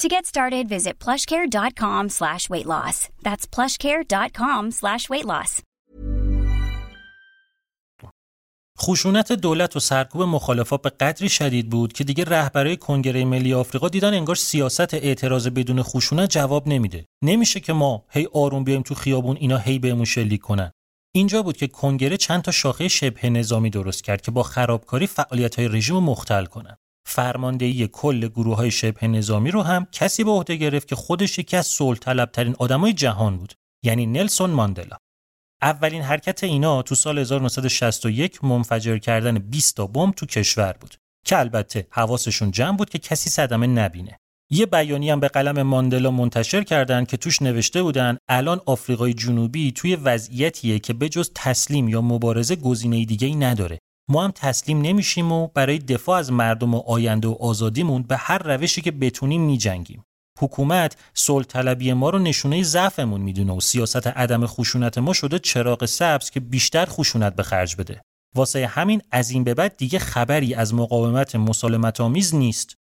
To get started, visit plushcare.com slash weight. That's plushcare.com slash weight loss. خشونت دولت و سرکوب مخالفات به قدری شدید بود که دیگه رهبرای کنگره ملی آفریقا دیدن انگار سیاست اعتراض بدون خشونت جواب نمیده. نمیشه که ما هی آروم بیایم تو خیابون اینا هی بهمون شلیک کنن. اینجا بود که کنگره چند تا شاخه شبه نظامی درست کرد که با خرابکاری فعالیت های رژیم مختل کنن. فرماندهی کل گروه های شبه نظامی رو هم کسی به عهده گرفت که خودش یکی از صلح طلبترین آدمای جهان بود یعنی نلسون ماندلا. اولین حرکت اینا تو سال 1961 منفجر کردن 20 تا بمب تو کشور بود که البته حواسشون جمع بود که کسی صدمه نبینه. یه بیانی هم به قلم ماندلا منتشر کردن که توش نوشته بودن الان آفریقای جنوبی توی وضعیتیه که بجز تسلیم یا مبارزه گزینه دیگه ای نداره. ما هم تسلیم نمیشیم و برای دفاع از مردم و آینده و آزادیمون به هر روشی که بتونیم میجنگیم. حکومت صلح طلبی ما رو نشونه ضعفمون می‌دونه و سیاست عدم خشونت ما شده چراغ سبز که بیشتر خشونت به خرج بده. واسه همین از این به بعد دیگه خبری از مقاومت مسالمت آمیز نیست.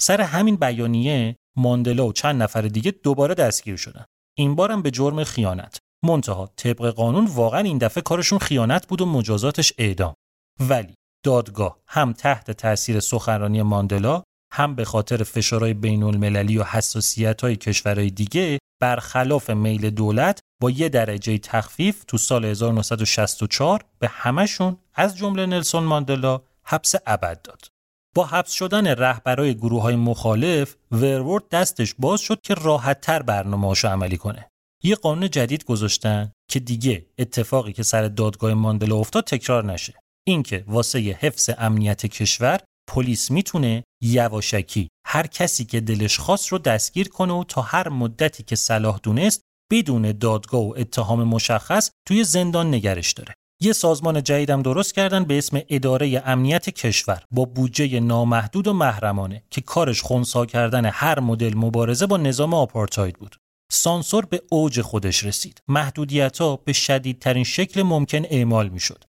سر همین بیانیه ماندلا و چند نفر دیگه دوباره دستگیر شدن. این بارم به جرم خیانت. منتها طبق قانون واقعا این دفعه کارشون خیانت بود و مجازاتش اعدام. ولی دادگاه هم تحت تاثیر سخنرانی ماندلا هم به خاطر فشارهای بین المللی و حساسیت های کشورهای دیگه برخلاف میل دولت با یه درجه تخفیف تو سال 1964 به همشون از جمله نلسون ماندلا حبس ابد داد. با حبس شدن رهبرای گروه های مخالف ورورد دستش باز شد که راحت تر برنامه عملی کنه. یه قانون جدید گذاشتن که دیگه اتفاقی که سر دادگاه ماندلا افتاد تکرار نشه. اینکه واسه حفظ امنیت کشور پلیس می‌تونه یواشکی هر کسی که دلش خواست رو دستگیر کنه و تا هر مدتی که صلاح دونست بدون دادگاه و اتهام مشخص توی زندان نگرش داره. یه سازمان جدیدم درست کردن به اسم اداره امنیت کشور با بودجه نامحدود و محرمانه که کارش خونسا کردن هر مدل مبارزه با نظام آپارتاید بود. سانسور به اوج خودش رسید. محدودیت ها به شدیدترین شکل ممکن اعمال می شد.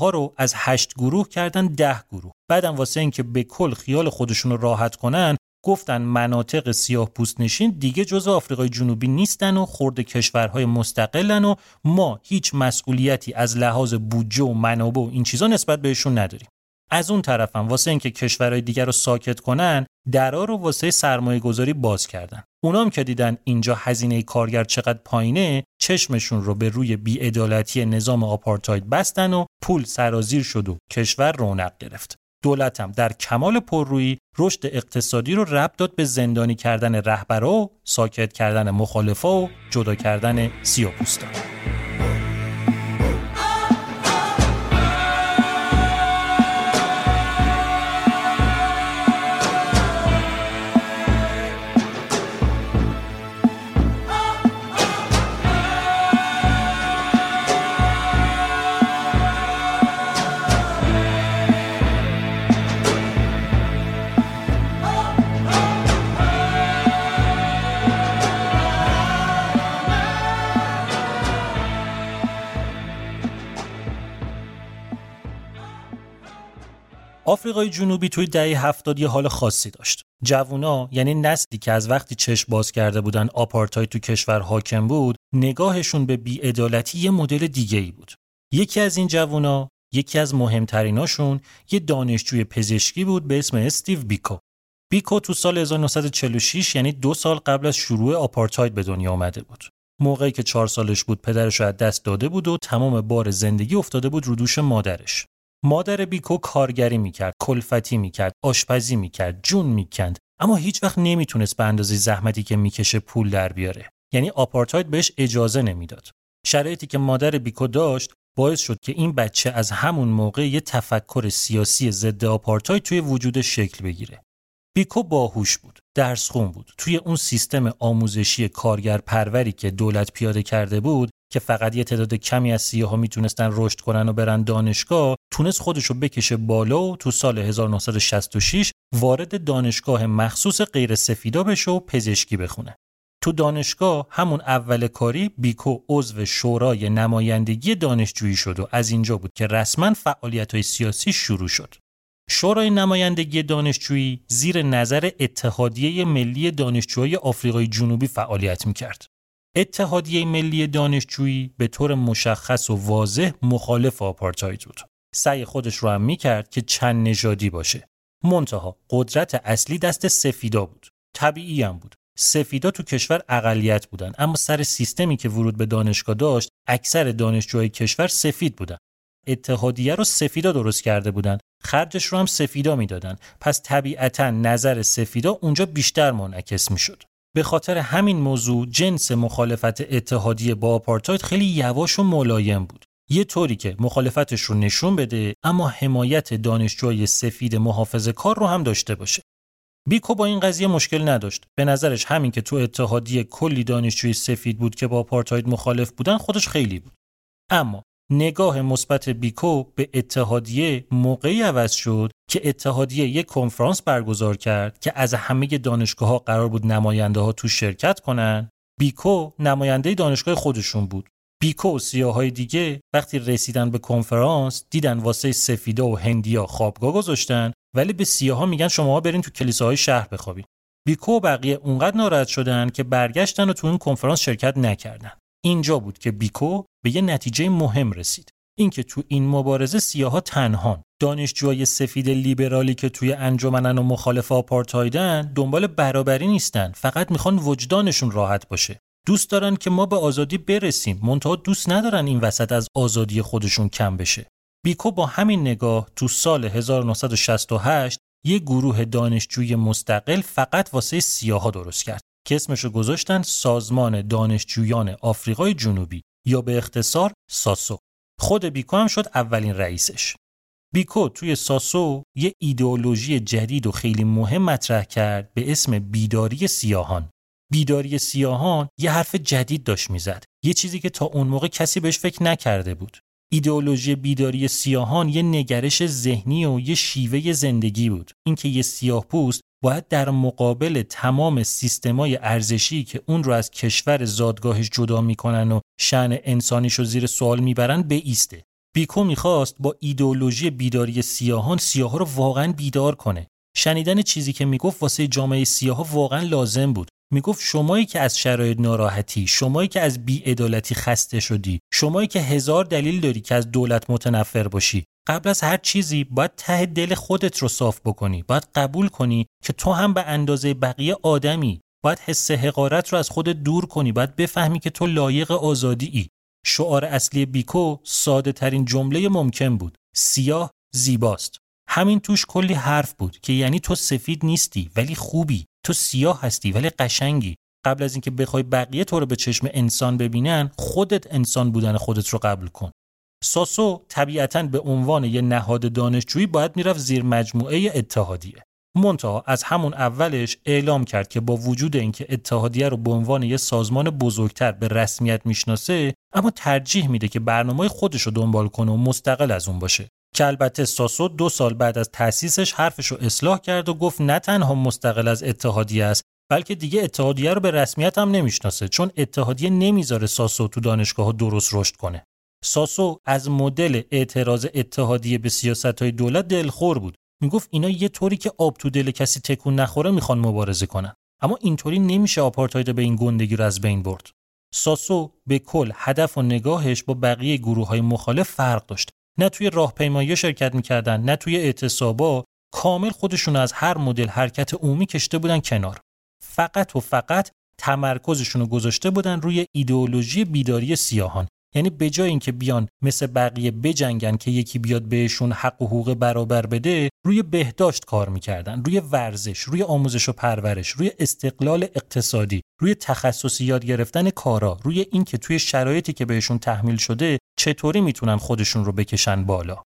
ها رو از هشت گروه کردن ده گروه. بعدم واسه اینکه به کل خیال خودشون رو راحت کنن گفتن مناطق سیاه پوست نشین دیگه جز آفریقای جنوبی نیستن و خورد کشورهای مستقلن و ما هیچ مسئولیتی از لحاظ بودجه و منابع و این چیزا نسبت بهشون نداریم. از اون طرفم واسه اینکه کشورهای دیگر رو ساکت کنن درا رو واسه سرمایه گذاری باز کردن اونام که دیدن اینجا هزینه کارگر چقدر پایینه چشمشون رو به روی بیعدالتی نظام آپارتاید بستن و پول سرازیر شد و کشور رونق گرفت. دولتم در کمال پررویی رشد اقتصادی رو ربط داد به زندانی کردن رهبرا و ساکت کردن مخالفا و جدا کردن سیاپوستان. آفریقای جنوبی توی دهه هفتاد یه حال خاصی داشت. جوونا یعنی نسلی که از وقتی چشم باز کرده بودن آپارتای تو کشور حاکم بود، نگاهشون به بیعدالتی یه مدل دیگه ای بود. یکی از این جوونا، یکی از مهمتریناشون یه دانشجوی پزشکی بود به اسم استیو بیکو. بیکو تو سال 1946 یعنی دو سال قبل از شروع آپارتاید به دنیا آمده بود. موقعی که چهار سالش بود پدرش رو از دست داده بود و تمام بار زندگی افتاده بود رو دوش مادرش. مادر بیکو کارگری می‌کرد، کلفتی می‌کرد، آشپزی می‌کرد، جون می‌کند، اما هیچ وقت نمی‌تونست به اندازه زحمتی که می‌کشه پول در بیاره. یعنی آپارتاید بهش اجازه نمی‌داد. شرایطی که مادر بیکو داشت باعث شد که این بچه از همون موقع یه تفکر سیاسی ضد آپارتاید توی وجود شکل بگیره. بیکو باهوش بود، درس خون بود. توی اون سیستم آموزشی کارگر پروری که دولت پیاده کرده بود، که فقط یه تعداد کمی از سیاها می‌تونستن رشد کنن و برن دانشگاه تونست خودشو بکشه بالا و تو سال 1966 وارد دانشگاه مخصوص غیر سفیدا بشه و پزشکی بخونه تو دانشگاه همون اول کاری بیکو عضو شورای نمایندگی دانشجویی شد و از اینجا بود که رسما فعالیت سیاسی شروع شد. شورای نمایندگی دانشجویی زیر نظر اتحادیه ملی دانشجوهای آفریقای جنوبی فعالیت می‌کرد. اتحادیه ملی دانشجویی به طور مشخص و واضح مخالف آپارتاید بود. سعی خودش رو هم می‌کرد که چند نژادی باشه. منتها قدرت اصلی دست سفیدا بود. طبیعی هم بود. سفیدا تو کشور اقلیت بودن اما سر سیستمی که ورود به دانشگاه داشت اکثر دانشجوهای کشور سفید بودن. اتحادیه رو سفیدا درست کرده بودن. خرجش رو هم سفیدا می‌دادن. پس طبیعتا نظر سفیدا اونجا بیشتر منعکس می‌شد. به خاطر همین موضوع جنس مخالفت اتحادیه با آپارتاید خیلی یواش و ملایم بود. یه طوری که مخالفتش رو نشون بده اما حمایت دانشجوی سفید محافظ کار رو هم داشته باشه. بیکو با این قضیه مشکل نداشت. به نظرش همین که تو اتحادیه کلی دانشجوی سفید بود که با آپارتاید مخالف بودن خودش خیلی بود. اما نگاه مثبت بیکو به اتحادیه موقعی عوض شد که اتحادیه یک کنفرانس برگزار کرد که از همه دانشگاه ها قرار بود نماینده ها تو شرکت کنن. بیکو نماینده دانشگاه خودشون بود. بیکو و سیاهای دیگه وقتی رسیدن به کنفرانس دیدن واسه سفیدا و هندیا خوابگاه گذاشتن ولی به سیاها میگن شما برین تو کلیساهای شهر بخوابین. بیکو و بقیه اونقدر ناراحت شدن که برگشتن و تو این کنفرانس شرکت نکردن. اینجا بود که بیکو به یه نتیجه مهم رسید. اینکه تو این مبارزه سیاها تنهان. دانشجوهای سفید لیبرالی که توی انجمنن و مخالف آپارتایدن دنبال برابری نیستن. فقط می‌خوان وجدانشون راحت باشه. دوست دارن که ما به آزادی برسیم. منتها دوست ندارن این وسط از آزادی خودشون کم بشه. بیکو با همین نگاه تو سال 1968 یه گروه دانشجوی مستقل فقط واسه سیاها درست کرد. که اسمشو گذاشتن سازمان دانشجویان آفریقای جنوبی یا به اختصار ساسو. خود بیکو هم شد اولین رئیسش. بیکو توی ساسو یه ایدئولوژی جدید و خیلی مهم مطرح کرد به اسم بیداری سیاهان. بیداری سیاهان یه حرف جدید داشت می‌زد. یه چیزی که تا اون موقع کسی بهش فکر نکرده بود. ایدئولوژی بیداری سیاهان یه نگرش ذهنی و یه شیوه زندگی بود. اینکه یه سیاه پوست باید در مقابل تمام سیستمای ارزشی که اون رو از کشور زادگاهش جدا می‌کنن و شعن انسانیش رو زیر سوال می‌برن ایسته. بیکو می‌خواست با ایدئولوژی بیداری سیاهان سیاها رو واقعا بیدار کنه شنیدن چیزی که می‌گفت واسه جامعه سیاها واقعا لازم بود می‌گفت شمایی که از شرایط ناراحتی شمایی که از بیعدالتی خسته شدی شمایی که هزار دلیل داری که از دولت متنفر باشی. قبل از هر چیزی باید ته دل خودت رو صاف بکنی. باید قبول کنی که تو هم به اندازه بقیه آدمی. باید حس حقارت رو از خودت دور کنی. باید بفهمی که تو لایق آزادی ای. شعار اصلی بیکو ساده ترین جمله ممکن بود. سیاه زیباست. همین توش کلی حرف بود که یعنی تو سفید نیستی ولی خوبی. تو سیاه هستی ولی قشنگی. قبل از اینکه بخوای بقیه تو رو به چشم انسان ببینن خودت انسان بودن خودت رو قبول کن. ساسو طبیعتا به عنوان یه نهاد دانشجویی باید می‌رفت زیر مجموعه اتحادیه. منتها از همون اولش اعلام کرد که با وجود اینکه اتحادیه رو به عنوان یه سازمان بزرگتر به رسمیت می‌شناسه اما ترجیح میده که برنامه خودش رو دنبال کنه و مستقل از اون باشه. که البته ساسو دو سال بعد از تأسیسش حرفش رو اصلاح کرد و گفت نه تنها مستقل از اتحادیه است بلکه دیگه اتحادیه رو به رسمیت هم نمی‌شناسه چون اتحادیه نمی‌ذاره ساسو تو دانشگاه ها درست رشد کنه. ساسو از مدل اعتراض اتحادیه به سیاست های دولت دلخور بود. می‌گفت اینا یه طوری که آب تو دل کسی تکون نخوره می‌خوان مبارزه کنن. اما اینطوری نمیشه آپارتاید به این گندگی رو از بین برد. ساسو به کل هدف و نگاهش با بقیه گروه های مخالف فرق داشت. نه توی راهپیمایی شرکت می‌کردن نه توی اعتصابا کامل خودشون از هر مدل حرکت عمومی کشته بودن کنار. فقط و فقط تمرکزشون رو گذاشته بودن روی ایدئولوژی بیداری سیاهان. یعنی به جای اینکه بیان مثل بقیه بجنگن که یکی بیاد بهشون حق و حقوق برابر بده روی بهداشت کار می‌کردن روی ورزش روی آموزش و پرورش روی استقلال اقتصادی روی تخصصی یاد گرفتن کارا روی اینکه توی شرایطی که بهشون تحمیل شده چطوری می‌تونن خودشون رو بکشن بالا.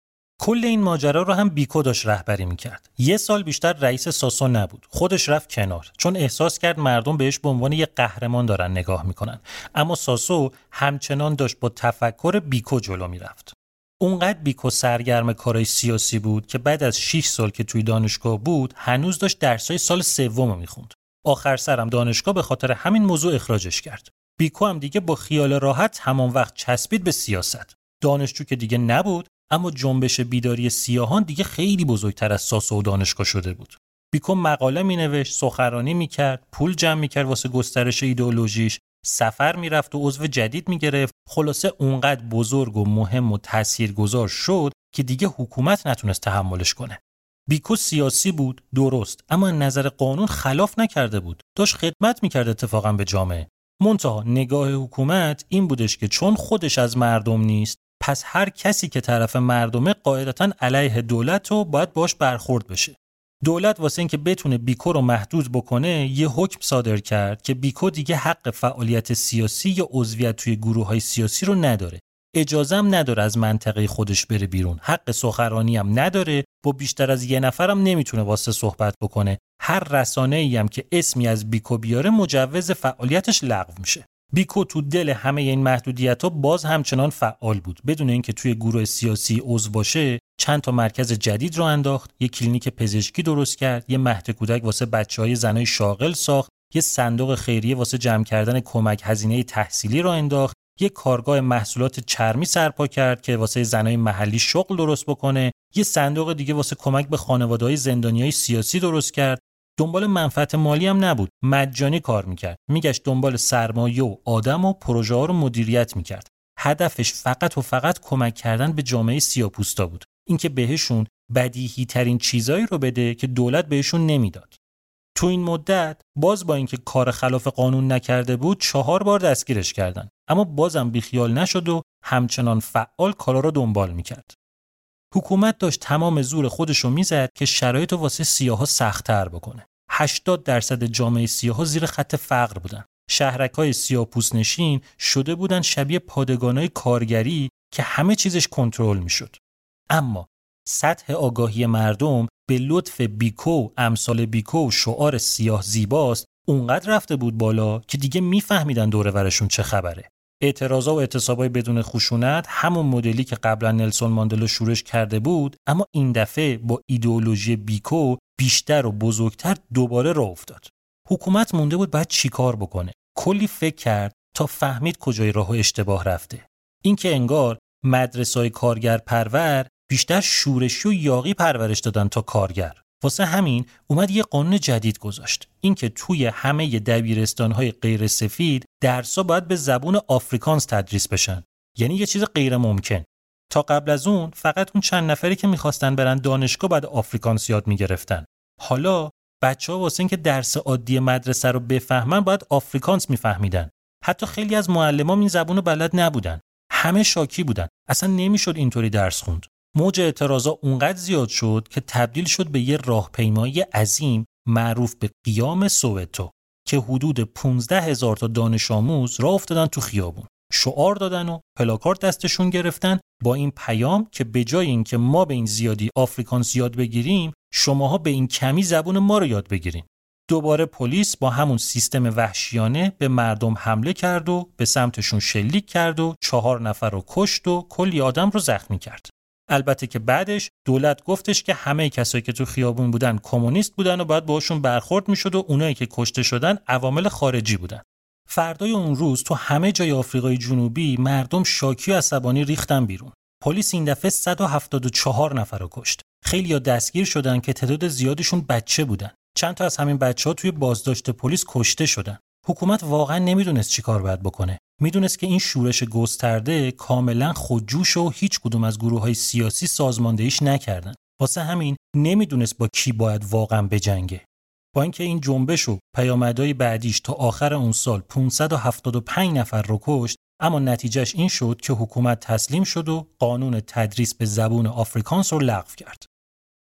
کل این ماجرا رو هم بیکو داشت رهبری می‌کرد. یه سال بیشتر رئیس ساسو نبود. خودش رفت کنار. چون احساس کرد مردم بهش به عنوان یه قهرمان دارن نگاه می‌کنن. اما ساسو همچنان داشت با تفکر بیکو جلو می‌رفت. اونقدر بیکو سرگرم کارهای سیاسی بود که بعد از 6 سال که توی دانشگاه بود هنوز داشت درسای سال سوم می‌خوند. آخر سرم دانشگاه به خاطر همین موضوع اخراجش کرد. بیکو هم دیگه با خیال راحت همان وقت چسبید به سیاست. دانشجو که دیگه نبود اما جنبش بیداری سیاهان دیگه خیلی بزرگتر از ساسو و دانشگاه شده بود. بیکو مقاله می نوشت، سخرانی می کرد، پول جمع می کرد واسه گسترش ایدئولوژیش، سفر می‌رفت و عضو جدید می گرفت. خلاصه اونقدر بزرگ و مهم و تاثیرگذار شد که دیگه حکومت نتونست تحملش کنه. بیکو سیاسی بود درست اما نظر قانون خلاف نکرده بود داشت خدمت می‌کرد اتفاقا به جامعه منتها نگاه حکومت این بودش که چون خودش از مردم نیست پس هر کسی که طرف مردمه قاعدتا علیه دولت رو باید باش برخورد بشه. دولت واسه اینکه بتونه بیکو رو محدود بکنه یه حکم صادر کرد که بیکو دیگه حق فعالیت سیاسی یا عضویت توی گروه های سیاسی رو نداره. اجازه هم نداره از منطقه خودش بره بیرون. حق سخرانی هم نداره با بیشتر از یه نفرم نمی‌تونه واسه صحبت بکنه. هر رسانه ای هم که اسمی از بیکو بیاره مجوز فعالیتش لغو میشه. بیکو تو دل همه این محدودیت ها باز همچنان فعال بود. بدون اینکه توی گروه سیاسی عضو باشه چند تا مرکز جدید رو انداخت یه کلینیک پزشکی درست کرد یه مهد کودک واسه بچه های زنای شاغل ساخت یه صندوق خیریه واسه جمع کردن کمک هزینه تحصیلی رو انداخت یه کارگاه محصولات چرمی سرپا کرد که واسه زنای محلی شغل درست بکنه یه صندوق دیگه واسه کمک به خانواده های زندانی سیاسی درست کرد. دنبال منفعت مالی هم نبود. مجانی کار می‌کرد. میگشت دنبال سرمایه و آدم و پروژه ها رو مدیریت می‌کرد. هدفش فقط و فقط کمک کردن به جامعه سیاپوستا بود. اینکه بهشون بدیهی ترین چیزایی رو بده که دولت بهشون نمی‌داد. تو این مدت باز با اینکه کار خلاف قانون نکرده بود چهار بار دستگیرش کردن. اما بازم بیخیال نشد و همچنان فعال کارا رو دنبال می‌کرد. حکومت داشت تمام زور خودش رو می‌زد که شرایط رو واسه سیاها سختتر بکنه. 80 درصد جامعه سیاها زیر خط فقر بودن. شهرک های نشین شده بودن شبیه پادگانای کارگری که همه چیزش کنترل می‌شد. اما سطح آگاهی مردم به لطف بیکو امثال بیکو شعار سیاه زیباست اونقدر رفته بود بالا که دیگه میفهمیدن دوره ورشون چه خبره. اعتراضا و اعتصابای بدون خشونت همون مدلی که قبلا نلسون ماندلا شورش کرده بود اما این دفعه با ایدئولوژی بیکو بیشتر و بزرگتر دوباره راه افتاد. حکومت مونده بود باید چیکار بکنه؟ کلی فکر کرد تا فهمید کجای راه اشتباه رفته. اینکه انگار مدرسای کارگر پرور بیشتر شورشی و یاقی پرورش دادن تا کارگر. واسه همین اومد یه قانون جدید گذاشت. اینکه توی همه دبیرستانهای غیر سفید درسا باید به زبون آفریکانس تدریس بشن. یعنی یه چیز غیر ممکن تا قبل از اون فقط اون چند نفری که می‌خواستن برن دانشگاه بعد آفریکانس یاد می‌گرفتن. حالا بچه ها واسه اینکه درس عادی مدرسه رو بفهمن باید آفریکانس میفهمیدن. حتی خیلی از معلمان این زبون رو بلد نبودن. همه شاکی بودن. اصلا نمی‌شد اینطوری درس خوند. موج اعتراضا اونقدر زیاد شد که تبدیل شد به یه راهپیمایی عظیم معروف به قیام سووتو که حدود 15 هزار تا دانش آموز راه افتادن تو خیابون. شعار دادن و پلاکارد دستشون گرفتن با این پیام که به جای اینکه ما به این زیادی آفریکانس یاد بگیریم شماها به این کمی زبون ما رو یاد بگیریم. دوباره پلیس با همون سیستم وحشیانه به مردم حمله کرد و به سمتشون شلیک کرد و چهار نفر رو کشت و کلی آدم رو زخمی کرد. البته که بعدش دولت گفتش که همه کسایی که تو خیابون بودن کمونیست بودن و باید باشون برخورد می‌شد و اونایی که کشته شدن عوامل خارجی بودن. فردای اون روز تو همه جای آفریقای جنوبی مردم شاکی و عصبانی ریختن بیرون. پلیس این دفعه 174 نفر رو کشت. خیلی دستگیر شدن که تعداد زیادشون بچه بودن. چند تا از همین بچه ها توی بازداشت پلیس کشته شدن. حکومت واقعا نمی‌دونست چیکار باید بکنه. می‌دونست که این شورش گسترده کاملا خودجوش و هیچ کدوم از گروه های سیاسی سازماندهیش نکردن واسه همین نمی‌دونست با کی باید واقعا بجنگه با اینکه این جنبش و پیامدهای بعدیش تا آخر اون سال 575 نفر رو کشت اما نتیجهش این شد که حکومت تسلیم شد و قانون تدریس به زبون آفریکانس رو لغو کرد.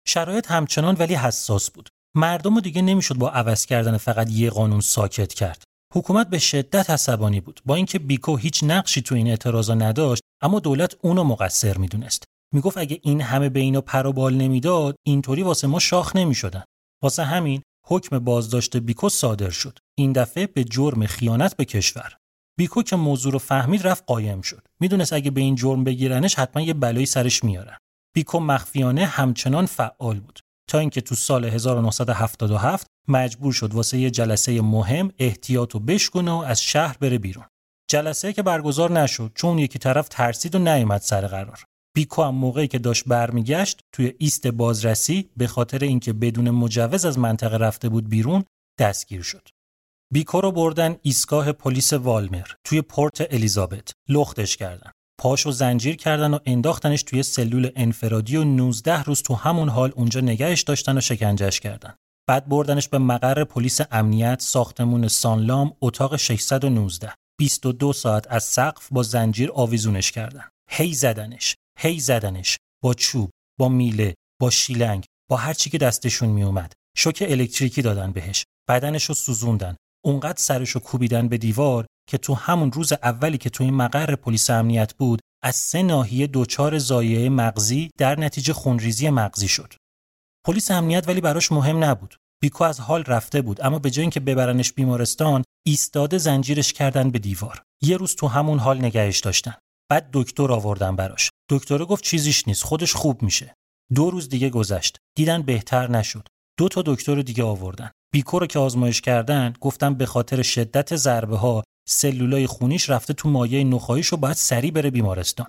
شرایط همچنان ولی حساس بود. مردم رو دیگه نمی‌شد با عوض کردن فقط یه قانون ساکت کرد. حکومت به شدت عصبانی بود. با اینکه بیکو هیچ نقشی تو این اعتراضا نداشت اما دولت اونو مقصر می‌دونست. می‌گفت اگه این همه به اینو پر و بال نمی‌داد اینطوری واسه ما شاخ نمی‌شدن. واسه همین حکم بازداشت بیکو صادر شد. این دفعه به جرم خیانت به کشور. بیکو که موضوع رو فهمید رفت قایم شد. می‌دونست اگه به این جرم بگیرنش حتما یه بلایی سرش میارن بیکو مخفیانه همچنان فعال بود. تا اینکه تو سال 1977 مجبور شد واسه یه جلسه مهم احتیاط و بشکنه و از شهر بره بیرون. جلسه که برگزار نشد چون یکی طرف ترسید و نیومد سر قرار. بیکو هم موقعی که داشت برمیگشت توی ایست بازرسی به خاطر اینکه بدون مجوز از منطقه رفته بود بیرون دستگیر شد. بیکو رو بردن ایستگاه پلیس والمر توی پورت الیزابت لختش کردن. پاشو زنجیر کردن و انداختنش توی سلول انفرادی و 19 روز تو همون حال اونجا نگهش داشتن و شکنجهش کردن. بعد بردنش به مقر پلیس امنیت ساختمون سانلام اتاق 619 22 ساعت از سقف با زنجیر آویزونش کردن. هی زدنش هی زدنش. با چوب با میله با شیلنگ با هر چی که دستشون میومد شوک الکتریکی دادن بهش. بدنش رو سوزوندن. اونقدر سرش رو کوبیدن به دیوار که تو همون روز اولی که تو این مقر پلیس امنیت بود از سه ناحیه دچار زایعه مغزی در نتیجه خونریزی مغزی شد. پلیس امنیت ولی براش مهم نبود. بیکو از حال رفته بود اما به جای اینکه ببرنش بیمارستان ایستاده زنجیرش کردن به دیوار. یه روز تو همون حال نگهش داشتن. بعد دکتر آوردن براش. دکتر گفت چیزیش نیست خودش خوب میشه. دو روز دیگه گذشت. دیدن بهتر نشد. دو تا دکتر دیگه آوردن. بیکو رو که آزمایش کردن گفتن به خاطر شدت ضربه ها سلولای خونیش رفته تو مایع نخاییش و باید سریع بره بیمارستان.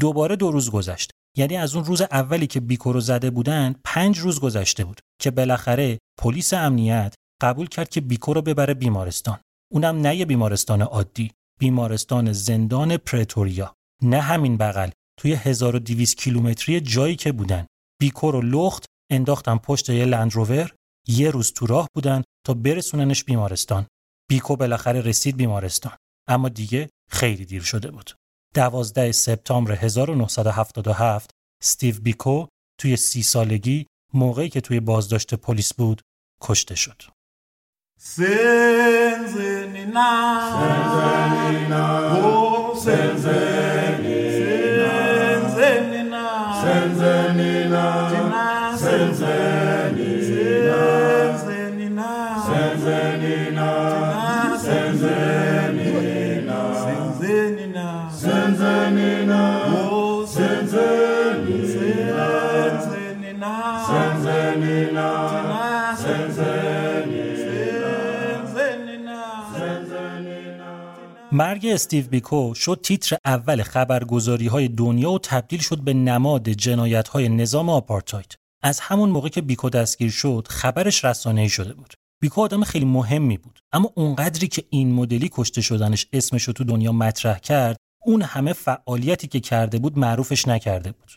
دوباره دو روز گذشت. یعنی از اون روز اولی که بیکو رو زده بودن پنج روز گذشته بود که بالاخره پلیس امنیت قبول کرد که بیکو رو ببره بیمارستان. اونم نه یه بیمارستان عادی بیمارستان زندان پرتوریا نه همین بغل. توی 1200 کیلومتری جایی که بودن. بیکو رو لخت انداختن پشت یه لندروور یه روز تو راه بودن تا برسوننش بیمارستان. بیکو بالاخره رسید بیمارستان. اما دیگه خیلی دیر شده بود. 12 سپتامبر 1977 استیو بیکو توی سی سالگی موقعی که توی بازداشت پلیس بود کشته شد. سنزنینا. او مرگ استیو بیکو شد تیتر اول خبرگزاری های دنیا و تبدیل شد به نماد جنایت های نظام آپارتاید. از همون موقع که بیکو دستگیر شد خبرش رسانه‌ای شده بود. بیکو آدم خیلی مهمی بود اما اونقدری که این مدلی کشته شدنش اسمش رو تو دنیا مطرح کرد اون همه فعالیتی که کرده بود معروفش نکرده بود.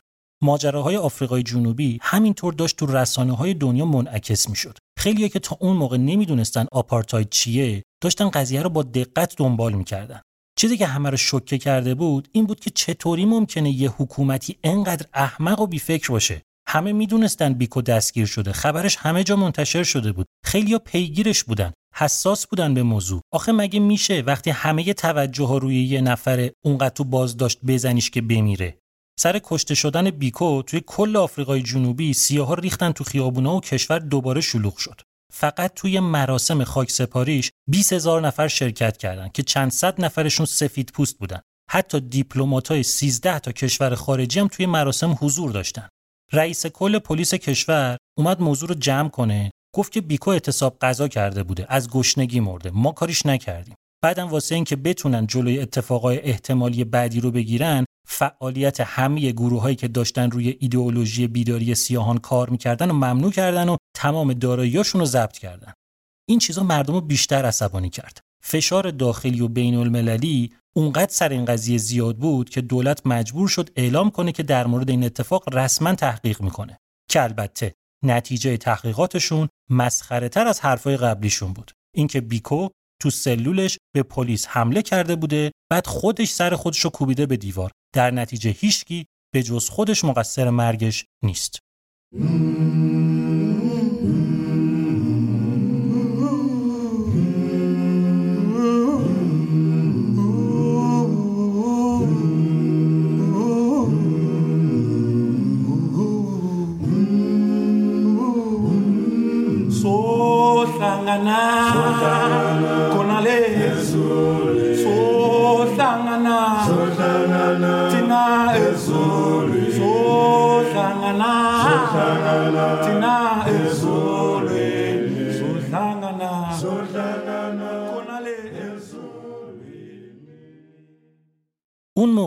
ماجراهای آفریقای جنوبی همینطور داشت تو رسانه های دنیا منعکس می‌شد. خیلیایی که تا اون موقع نمی‌دونستن آپارتاید چیه، داشتن قضیه رو با دقت دنبال می‌کردن. چیزی که همه رو شوکه کرده بود این بود که چطوری ممکنه یه حکومتی انقدر احمق و بیفکر باشه. همه می‌دونستن بیکو دستگیر شده خبرش همه جا منتشر شده بود. خیلیا پیگیرش بودن حساس بودن به موضوع. آخه مگه میشه وقتی همه توجه ها روی یه نفر اونقدر تو بازداشت بزنیش که بمیره؟ سر کشته شدن بیکو توی کل آفریقای جنوبی سیاها ریختن تو خیابونا و کشور دوباره شلوغ شد. فقط توی مراسم خاک سپاریش 20 هزار نفر شرکت کردند که چند صد نفرشون سفید پوست بودن. حتی دیپلمات‌های 13 تا کشور خارجی هم توی مراسم حضور داشتن. رئیس کل پلیس کشور اومد موضوع رو جمع کنه گفت که بیکو اعتصاب قضا کرده بوده از گشنگی مرده. ما کاریش نکردیم. بعدم واسه اینکه بتونن جلوی اتفاقای احتمالی بعدی رو بگیرن فعالیت همه گروههایی که داشتن روی ایدئولوژی بیداری سیاهان کار می‌کردن و ممنوع کردن و تمام داراییاشون رو ضبط کردن. این چیزا مردم رو بیشتر عصبانی کرد. فشار داخلی و بین المللی اونقدر سر این قضیه زیاد بود که دولت مجبور شد اعلام کنه که در مورد این اتفاق رسما تحقیق می‌کنه. که البته نتیجه تحقیقاتشون مسخره تر از حرفای قبلیشون بود. اینکه بیکو تو سلولش به پلیس حمله کرده بوده بعد خودش سر خودش رو کوبیده به دیوار. در نتیجه هیچکی به جز خودش مقصر مرگش نیست.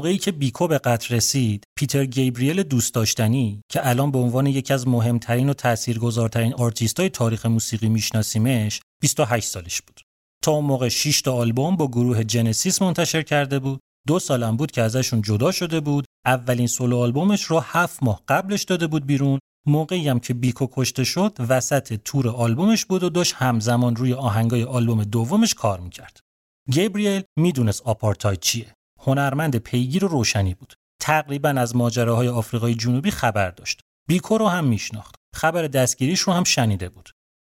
موقعی که بیکو به قتل رسید پیتر گیبریل دوست داشتنی که الان به عنوان یکی از مهمترین و تاثیرگذارترین های تاریخ موسیقی میشناسیمش 28 سالش بود. تا اون موقع 6 تا آلبوم با گروه جنسیس منتشر کرده بود. دو سالم بود که ازشون جدا شده بود. اولین سولو آلبومش رو هفت ماه قبلش داده بود بیرون. موقعی هم که بیکو کشته شد وسط تور آلبومش بود و داشت همزمان روی آهنگای آلبوم دومش کار می‌کرد. گیبریل می‌دونست آپارتاید چیه. هنرمند پیگیر و روشنی بود. تقریبا از ماجراهای آفریقای جنوبی خبر داشت. بیکو رو هم میشناخت. خبر دستگیریش رو هم شنیده بود.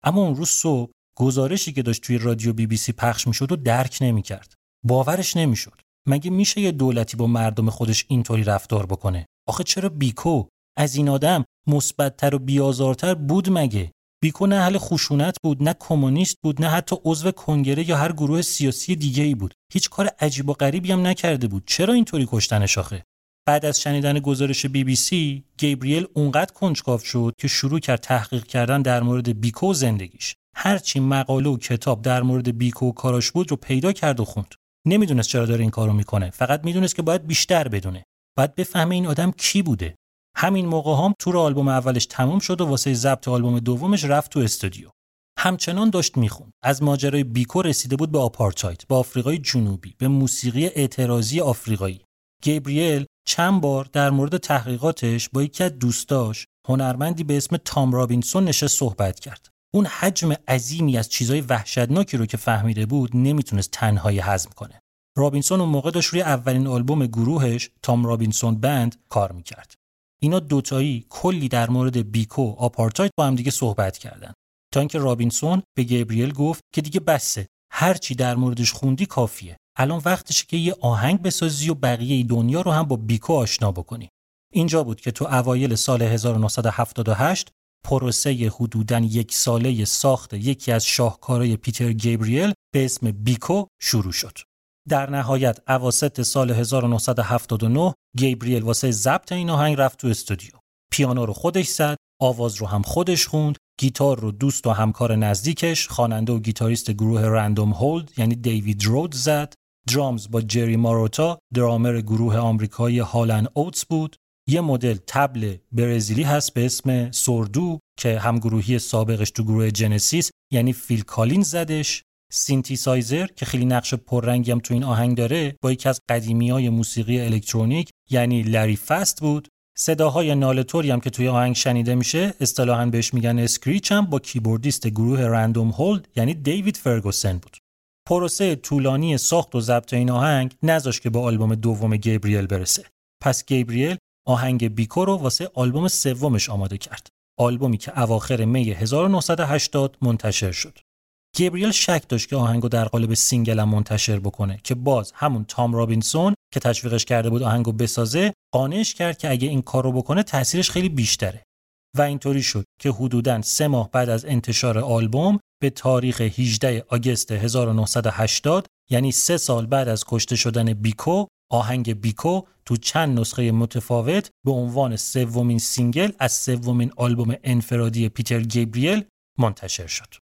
اما اون روز صبح گزارشی که داشت توی رادیو بی بی سی پخش می‌شد و درک نمی‌کرد. باورش نمی‌شد. مگه میشه یه دولتی با مردم خودش اینطوری رفتار بکنه؟ آخه چرا بیکو؟ از این آدم مثبتتر و بیازارتر بود مگه؟ بیکو نه اهل خشونت بود نه کمونیست بود نه حتی عضو کنگره یا هر گروه سیاسی دیگه ای بود. هیچ کار عجیب و غریبی هم نکرده بود. چرا اینطوری کشتنش آخه؟ بعد از شنیدن گزارش بی بی سی گیبریل اونقدر کنجکاو شد که شروع کرد تحقیق کردن در مورد بیکو و زندگیش. هرچی مقاله و کتاب در مورد بیکو و کاراش بود رو پیدا کرد و خوند. نمی‌دونست چرا داره این کارو می‌کنه. فقط می‌دونست که باید بیشتر بدونه. باید بفهمه این آدم کی بوده. همین موقع هم تور آلبوم اولش تموم شد و واسه ضبط آلبوم دومش رفت تو استودیو. همچنان داشت می‌خوند. از ماجرای بیکو رسیده بود به آپارتاید به آفریقای جنوبی به موسیقی اعتراضی آفریقایی. گیبریل چند بار در مورد تحقیقاتش با یکی از دوستاش هنرمندی به اسم تام رابینسون نشست صحبت کرد. اون حجم عظیمی از چیزای وحشتناکی رو که فهمیده بود نمی‌تونست تنهایی هضم کنه. رابینسون اون موقع داشت روی اولین آلبوم گروهش تام رابینسون بند کار می‌کرد. اینا دوتایی کلی در مورد بیکو آپارتاید با هم دیگه صحبت کردن. تا اینکه رابینسون به گبریل گفت که دیگه بسه هر چی در موردش خوندی کافیه. الان وقتشه که یه آهنگ بسازی و بقیه دنیا رو هم با بیکو آشنا بکنی. اینجا بود که تو اوایل سال 1978 پروسه حدوداً یک ساله ساخت یکی از شاهکارهای پیتر گیبریل به اسم بیکو شروع شد. در نهایت اواسط سال 1979 گیبریل واسه ضبط این آهنگ رفت تو استودیو. پیانو رو خودش زد، آواز رو هم خودش خوند، گیتار رو دوست و همکار نزدیکش، خواننده و گیتاریست گروه رندوم هولد یعنی دیوید رود زد. drums با جری ماروتا درامر گروه آمریکایی هالن اوتس بود یه مدل تبل برزیلی هست به اسم سوردو که همگروهی سابقش تو گروه جنسیس یعنی فیل کالین زدش سینتیسایزر که خیلی نقش پررنگی هم تو این آهنگ داره با یکی از قدیمی های موسیقی الکترونیک یعنی لری فست بود. صداهای ناله‌طوری هم که توی آهنگ شنیده میشه اصطلاحا بهش میگن screech هم با keyboardist گروه رندوم هولد یعنی دیوید فرگوسن بود. پروسه طولانی ساخت و ضبط این آهنگ نذاشت که به آلبوم دوم گیبریل برسه. پس گیبریل آهنگ بیکو رو واسه آلبوم سومش آماده کرد. آلبومی که اواخر می 1980 منتشر شد. گیبریل شک داشت که آهنگو در قالب single هم منتشر بکنه که باز همون تام رابینسون که تشویقش کرده بود آهنگو بسازه قانعش کرد که اگه این کارو بکنه تاثیرش خیلی بیشتره و اینطوری شد که حدوداً سه ماه بعد از انتشار آلبوم به تاریخ 18 August 1980 یعنی سه سال بعد از کشته شدن بیکو آهنگ بیکو تو چند نسخه متفاوت به عنوان سومین single از سومین آلبوم انفرادی پیتر گیبریل منتشر شد.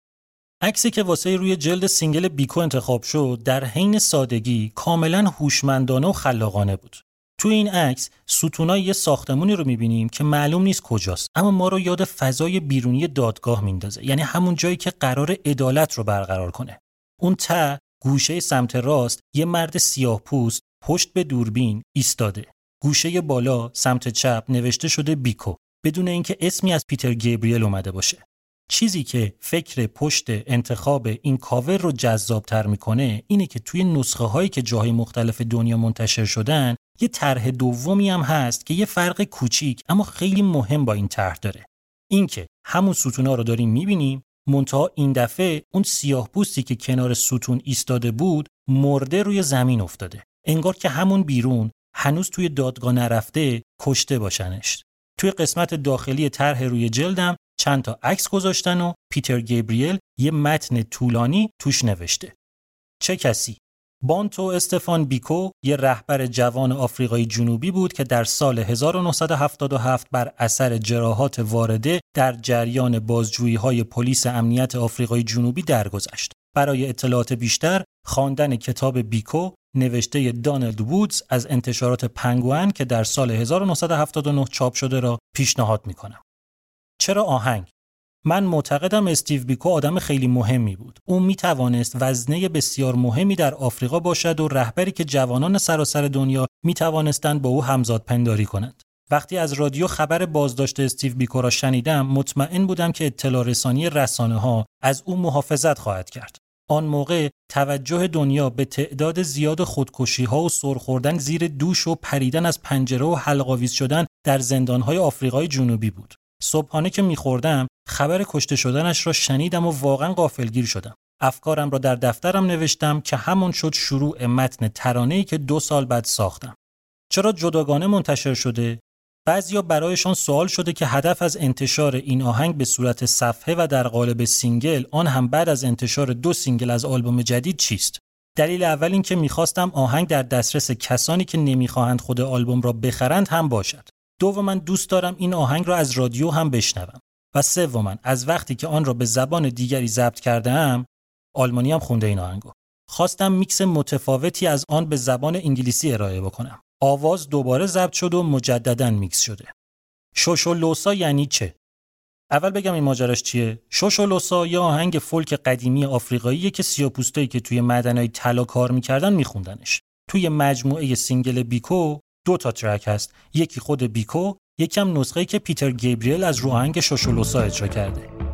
عکسی که واسه روی جلد single بیکو انتخاب شد در حین سادگی کاملا هوشمندانه و خلاقانه بود. تو این عکس ستونای یه ساختمونی رو می‌بینیم که معلوم نیست کجاست اما ما رو یاد فضای بیرونی دادگاه میندازه یعنی همون جایی که قرار عدالت رو برقرار کنه. اون ته گوشه سمت راست یه مرد سیاه پوست پشت به دوربین ایستاده. گوشه بالا سمت چپ نوشته شده بیکو بدون اینکه اسمی از پیتر گیبریل اومده باشه. چیزی که فکر پشت انتخاب این کاور رو جذابتر می‌کنه اینه که توی نسخه هایی که جاهای مختلف دنیا منتشر شدن یه طرح دومی هم هست که یه فرق کوچیک اما خیلی مهم با این طرح داره. اینکه همون ستونا رو داریم می‌بینیم منتها این دفعه اون سیاه پوستی که کنار ستون ایستاده بود مرده روی زمین افتاده. انگار که همون بیرون هنوز توی دادگاه نرفته کشته باشنش. توی قسمت داخلی طرح روی جلدم چند تا عکس گذاشتن و پیتر گیبریل یه متن طولانی توش نوشته چه کسی بانتو استفان بیکو یه رهبر جوان آفریقای جنوبی بود که در سال 1977 بر اثر جراحات وارده در جریان بازجویی های پلیس امنیت آفریقای جنوبی درگذشت. برای اطلاعات بیشتر خواندن کتاب بیکو نوشته دانلد وودز از انتشارات پنگوئن که در سال 1979 چاپ شده را پیشنهاد می کنم. چرا آهنگ؟ من معتقدم استیو بیکو آدم خیلی مهمی بود. او می توانست وزنه بسیار مهمی در آفریقا باشد و رهبری که جوانان سراسر دنیا می توانستند با او همزاد پنداری کنند. وقتی از رادیو خبر بازداشت استیو بیکو را شنیدم مطمئن بودم که اطلاع رسانی رسانه ها از او محافظت خواهد کرد. آن موقع توجه دنیا به تعداد زیاد خودکشی ها و سرخوردن زیر دوش و پریدن از پنجره و حلقاویز شدن در زندان های آفریقای جنوبی بود. صبحانه که میخوردم خبر کشته شدنش را شنیدم و واقعا غافلگیر شدم. افکارم را در دفترم نوشتم که همون شد شروع متن ترانه‌ای که دو سال بعد ساختم. چرا جداگانه منتشر شده؟ بعضیا برایشان سوال شده که هدف از انتشار این آهنگ به صورت صفحه و در قالب single آن هم بعد از انتشار دو single از آلبوم جدید چیست؟ دلیل اول این که می‌خواستم آهنگ در دسترس کسانی که نمی‌خواهند خود آلبوم را بخرند هم باشد. من دوست دارم این آهنگ را از رادیو هم بشنوم. و سوما از وقتی که آن را به زبان دیگری ضبط کرده ام آلمانی هم خونده این آهنگو. خواستم میکس متفاوتی از آن به زبان انگلیسی ارائه بکنم. آواز دوباره ضبط شد و مجددا میکس شده. شوشولوسا یعنی چه؟ اول بگم این ماجراش چیه؟ شوشولوسا یه آهنگ فولک قدیمی آفریقایی که سیاپوستایی که توی معدنهای طلا کار می‌کردن میخوندنش. توی مجموعه single بیکو دو تا track هست. یکی خود بیکو یکیم نسخه که پیتر گیبریل از رو آهنگ شوشولوسا اجرا کرده.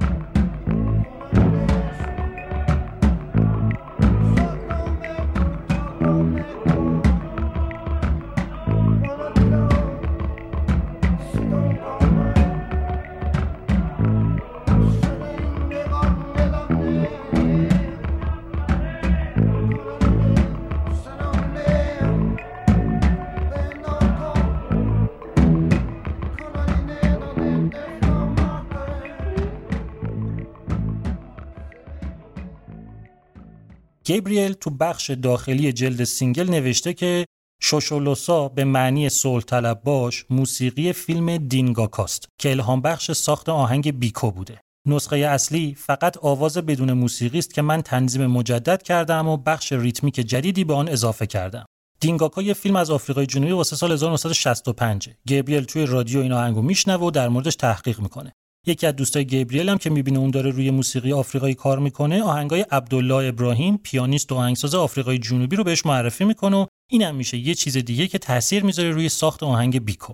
گیبریل تو بخش داخلی جلد single نوشته که شوشولوسا به معنی صلح طلب باش موسیقی فیلم دینگاکاست که الهام بخش ساخت آهنگ بیکو بوده. نسخه اصلی فقط آواز بدون موسیقی است که من تنظیم مجدد کردم و بخش ریتمیک جدیدی به آن اضافه کردم. دینگاکا یه فیلم از آفریقای جنوبی واسه سال 1965 گبریل توی رادیو این آهنگو میشنوه و در موردش تحقیق می‌کنه. یکی از دوستای گبریل هم که می‌بینه اون داره روی موسیقی آفریقایی کار می‌کنه آهنگای عبدالله ابراهیم پیانیست و آهنگساز آفریقای جنوبی رو بهش معرفی می‌کنه و اینم میشه یه چیز دیگه که تاثیر می‌ذاره روی ساخت آهنگ بیکو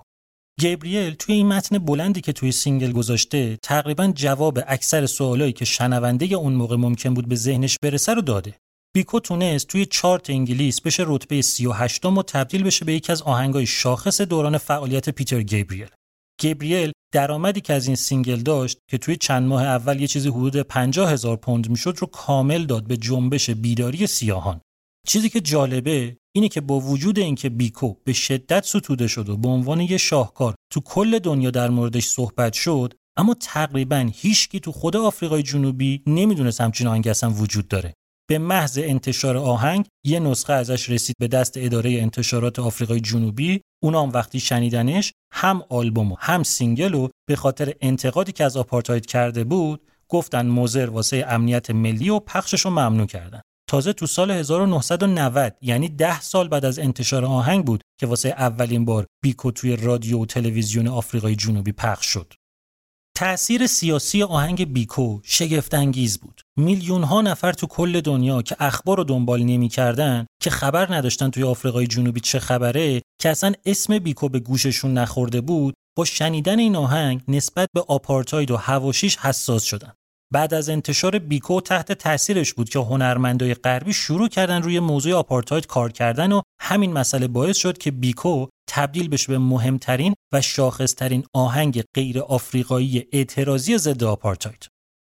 گبریل توی این متن بلندی که توی single گذاشته تقریبا جواب اکثر سوالایی که شنونده اون موقع ممکن بود به ذهنش برسه رو داده. بیکو تونست توی چارت انگلیس بشه رتبه 38 و تبدیل بشه به یکی از آهنگای شاخص دوران فعالیت پیتر گبریل. گبریل درآمدی که از این single داشت که توی چند ماه اول یه چیزی حدود 50 هزار پوند می‌شد رو کامل داد به جنبش بیداری سیاهان. چیزی که جالبه اینه که با وجود اینکه بیکو به شدت ستوده شد و به عنوان یه شاهکار تو کل دنیا در موردش صحبت شد اما تقریبا هیچکی تو خود آفریقای جنوبی نمی‌دونست همچین اصلا وجود داره به محض انتشار آهنگ یه نسخه ازش رسید به دست اداره انتشارات آفریقای جنوبی اونام وقتی شنیدنش هم آلبوم و هم single و به خاطر انتقادی که از آپارتاید کرده بود گفتن موزر واسه امنیت ملی و پخشش رو ممنوع کردن تازه تو سال 1990 یعنی ده سال بعد از انتشار آهنگ بود که واسه اولین بار بیکو توی رادیو و تلویزیون آفریقای جنوبی پخش شد. تأثیر سیاسی آهنگ بیکو شگفتانگیز بود. میلیون ها نفر تو کل دنیا که اخبار رو دنبال نمی‌کردن که خبر نداشتن توی آفریقای جنوبی چه خبره که اصلا اسم بیکو به گوششون نخورده بود با شنیدن این آهنگ نسبت به آپارتاید و هواشیش حساس شدن. بعد از انتشار بیکو تحت تاثیرش بود که هنرمندای غربی شروع کردن روی موضوع آپارتاید کار کردن و همین مسئله باعث شد که بیکو تبدیل بشه به مهمترین و شاخصترین آهنگ غیر آفریقایی اعتراضی ضد آپارتاید.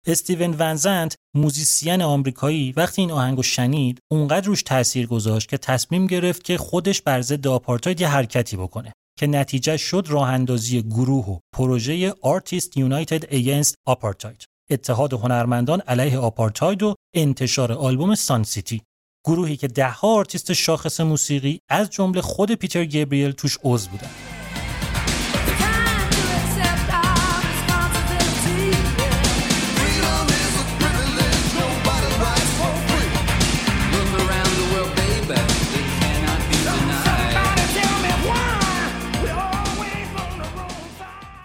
استیون ون زنت موزیسین آمریکایی وقتی این آهنگو شنید اونقدر روش تاثیر گذاشت که تصمیم گرفت که خودش بر ضد آپارتاید یه حرکتی بکنه که نتیجه شد راه اندازی گروه و پروژه Artist United Against Apartheid اتحاد هنرمندان علیه آپارتاید و انتشار آلبوم Sun City گروهی که دهها آرتیست شاخص موسیقی از جمله خود پیتر گبریل توش عضو بودند.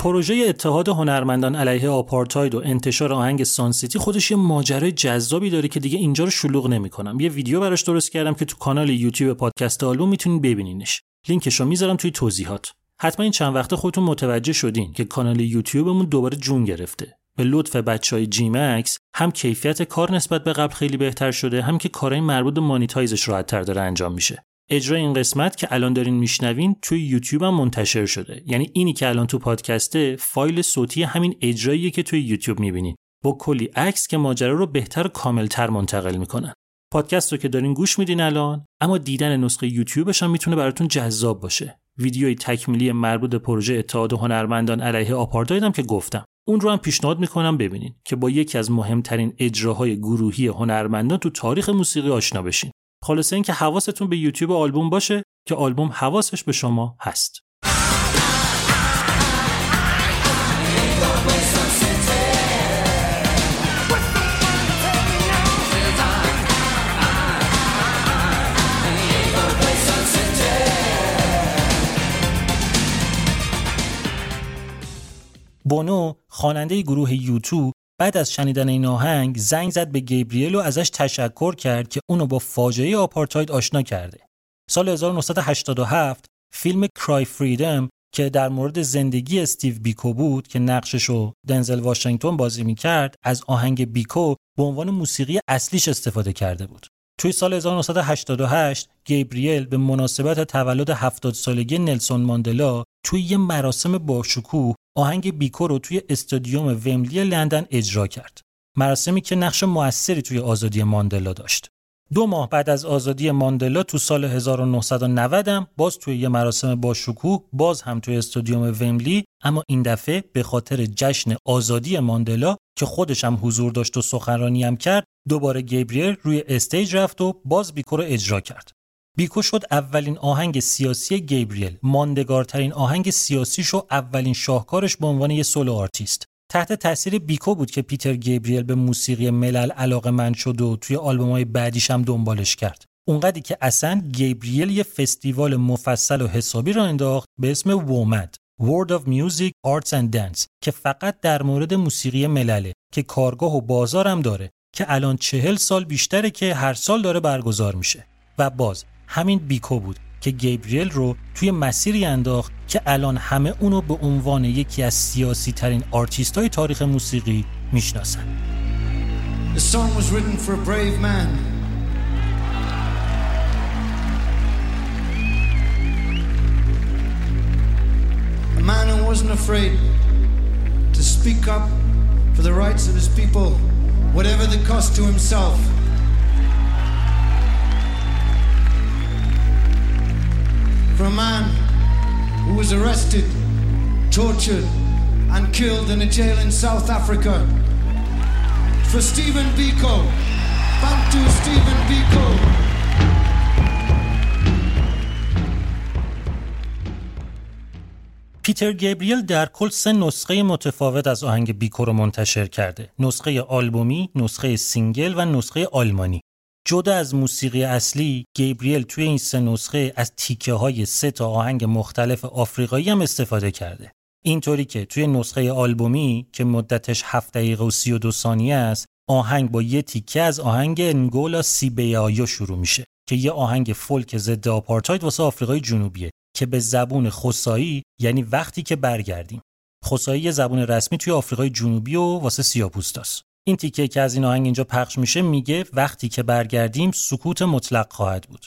پروژه اتحاد هنرمندان علیه آپارتاید و انتشار آهنگ Sun City خودش یه ماجرای جذابی داره که دیگه اینجا رو شلوغ نمی‌کنم. یه ویدیو براش درست کردم که تو کانال یوتیوب پادکست آلبوم می‌تونین ببینینش. لینکش رو می‌ذارم توی توضیحات. حتما این چند وقته خودتون متوجه شدین که کانال یوتیوبمون دوباره جون گرفته. به لطف بچه های جی مکس هم کیفیت کار نسبت به قبل خیلی بهتر شده هم که کارهای مربوط به monetize ش راحتتر داره انجام میشه اجرای این قسمت که الان دارین میشنوین توی یوتیوب هم منتشر شده. یعنی اینی که الان تو پادکسته فایل صوتی همین اجراییه که توی یوتیوب می‌بینین. با کلی عکس که ماجرا رو بهتر و کاملتر منتقل می‌کنن. پادکست رو که دارین گوش میدین الان اما دیدن نسخه یوتیوبش هم می‌تونه براتون جذاب باشه. ویدیوی تکمیلی مربوط به پروژه اتحاد هنرمندان علیه آپارتاید هم که گفتم. اون رو هم پیشنهاد می‌کنم ببینین که با یکی از مهمترین اجراهای گروهی هنرمندان تو تاریخ موسیقی آشنا بشین. خلاصه اینکه حواستون به یوتیوب آلبوم باشه که آلبوم حواسش به شما هست. بونو خواننده گروه یوتو بعد از شنیدن این آهنگ زنگ زد به گیبریل و ازش تشکر کرد که اونو با فاجعه آپارتاید آشنا کرده. سال 1987 فیلم Cry Freedom که در مورد زندگی استیو بیکو بود که نقششو دنزل واشنگتن بازی می‌کرد از آهنگ بیکو به عنوان موسیقی اصلیش استفاده کرده بود. توی سال 1988 گیبریل به مناسبت تولد 70 سالگی نلسون ماندلا توی یه مراسم باشکوه آهنگ بیکو رو توی استادیوم ومبلی لندن اجرا کرد. مراسمی که نقش موثری توی آزادی ماندلا داشت. دو ماه بعد از آزادی ماندلا تو سال 1990 هم باز توی یه مراسم با شکوه باز هم توی استادیوم ومبلی اما این دفعه به خاطر جشن آزادی ماندلا که خودش هم حضور داشت و سخنرانی هم کرد دوباره گیبریل روی stage رفت و باز بیکو رو اجرا کرد بیکو شد اولین آهنگ سیاسی گیبریل. ماندگارترین آهنگ سیاسیش و اولین شاهکارش به عنوان یه solo artist. تحت تاثیر بیکو بود که پیتر گیبریل به موسیقی ملل علاقه مند شد و توی آلبوم های بعدیش هم دنبالش کرد. اونقدی که اصلا گیبریل یه فستیوال مفصل و حسابی راه انداخت به اسم WOMAD World of Music, Arts and Dance که فقط در مورد موسیقی ملله که کارگاه و بازار هم داره که الان چهل سال بیشتره که هر سال داره برگزار میشه. و باز همین بیکو بود که گیبریل رو توی مسیری انداخت که الان همه اونو به عنوان یکی از سیاسی ترین آرتیست های تاریخ موسیقی می‌شناسن man who wasn't afraid to speak up for the rights of his people, whatever the cost to himself. For a man who was arrested, tortured, and killed in a jail in South Africa. For Stephen Biko. Bantu Stephen Biko. پیتر گبریل در کل سه نسخه متفاوت از آهنگ بیکو رو منتشر کرده. نسخه آلبومی، نسخه single و نسخه آلمانی. جدا از موسیقی اصلی، گیبریل توی این سه نسخه از تیکه های سه تا آهنگ مختلف آفریقایی هم استفاده کرده. اینطوری که توی نسخه آلبومی که مدتش 7 دقیقه و 32 ثانیه است، آهنگ با یه تیکه از آهنگ انگولا سیبیایو شروع میشه که یه آهنگ فولک ضد آپارتاید واسه آفریقای جنوبیه که به زبون خصایی یعنی وقتی که برگردیم. خصایی یه زبون رسمی توی آفریقای جنوبی و واسه سیاپوستاست. این تیکه که از این آهنگ اینجا پخش میشه میگه وقتی که برگردیم سکوت مطلق خواهد بود.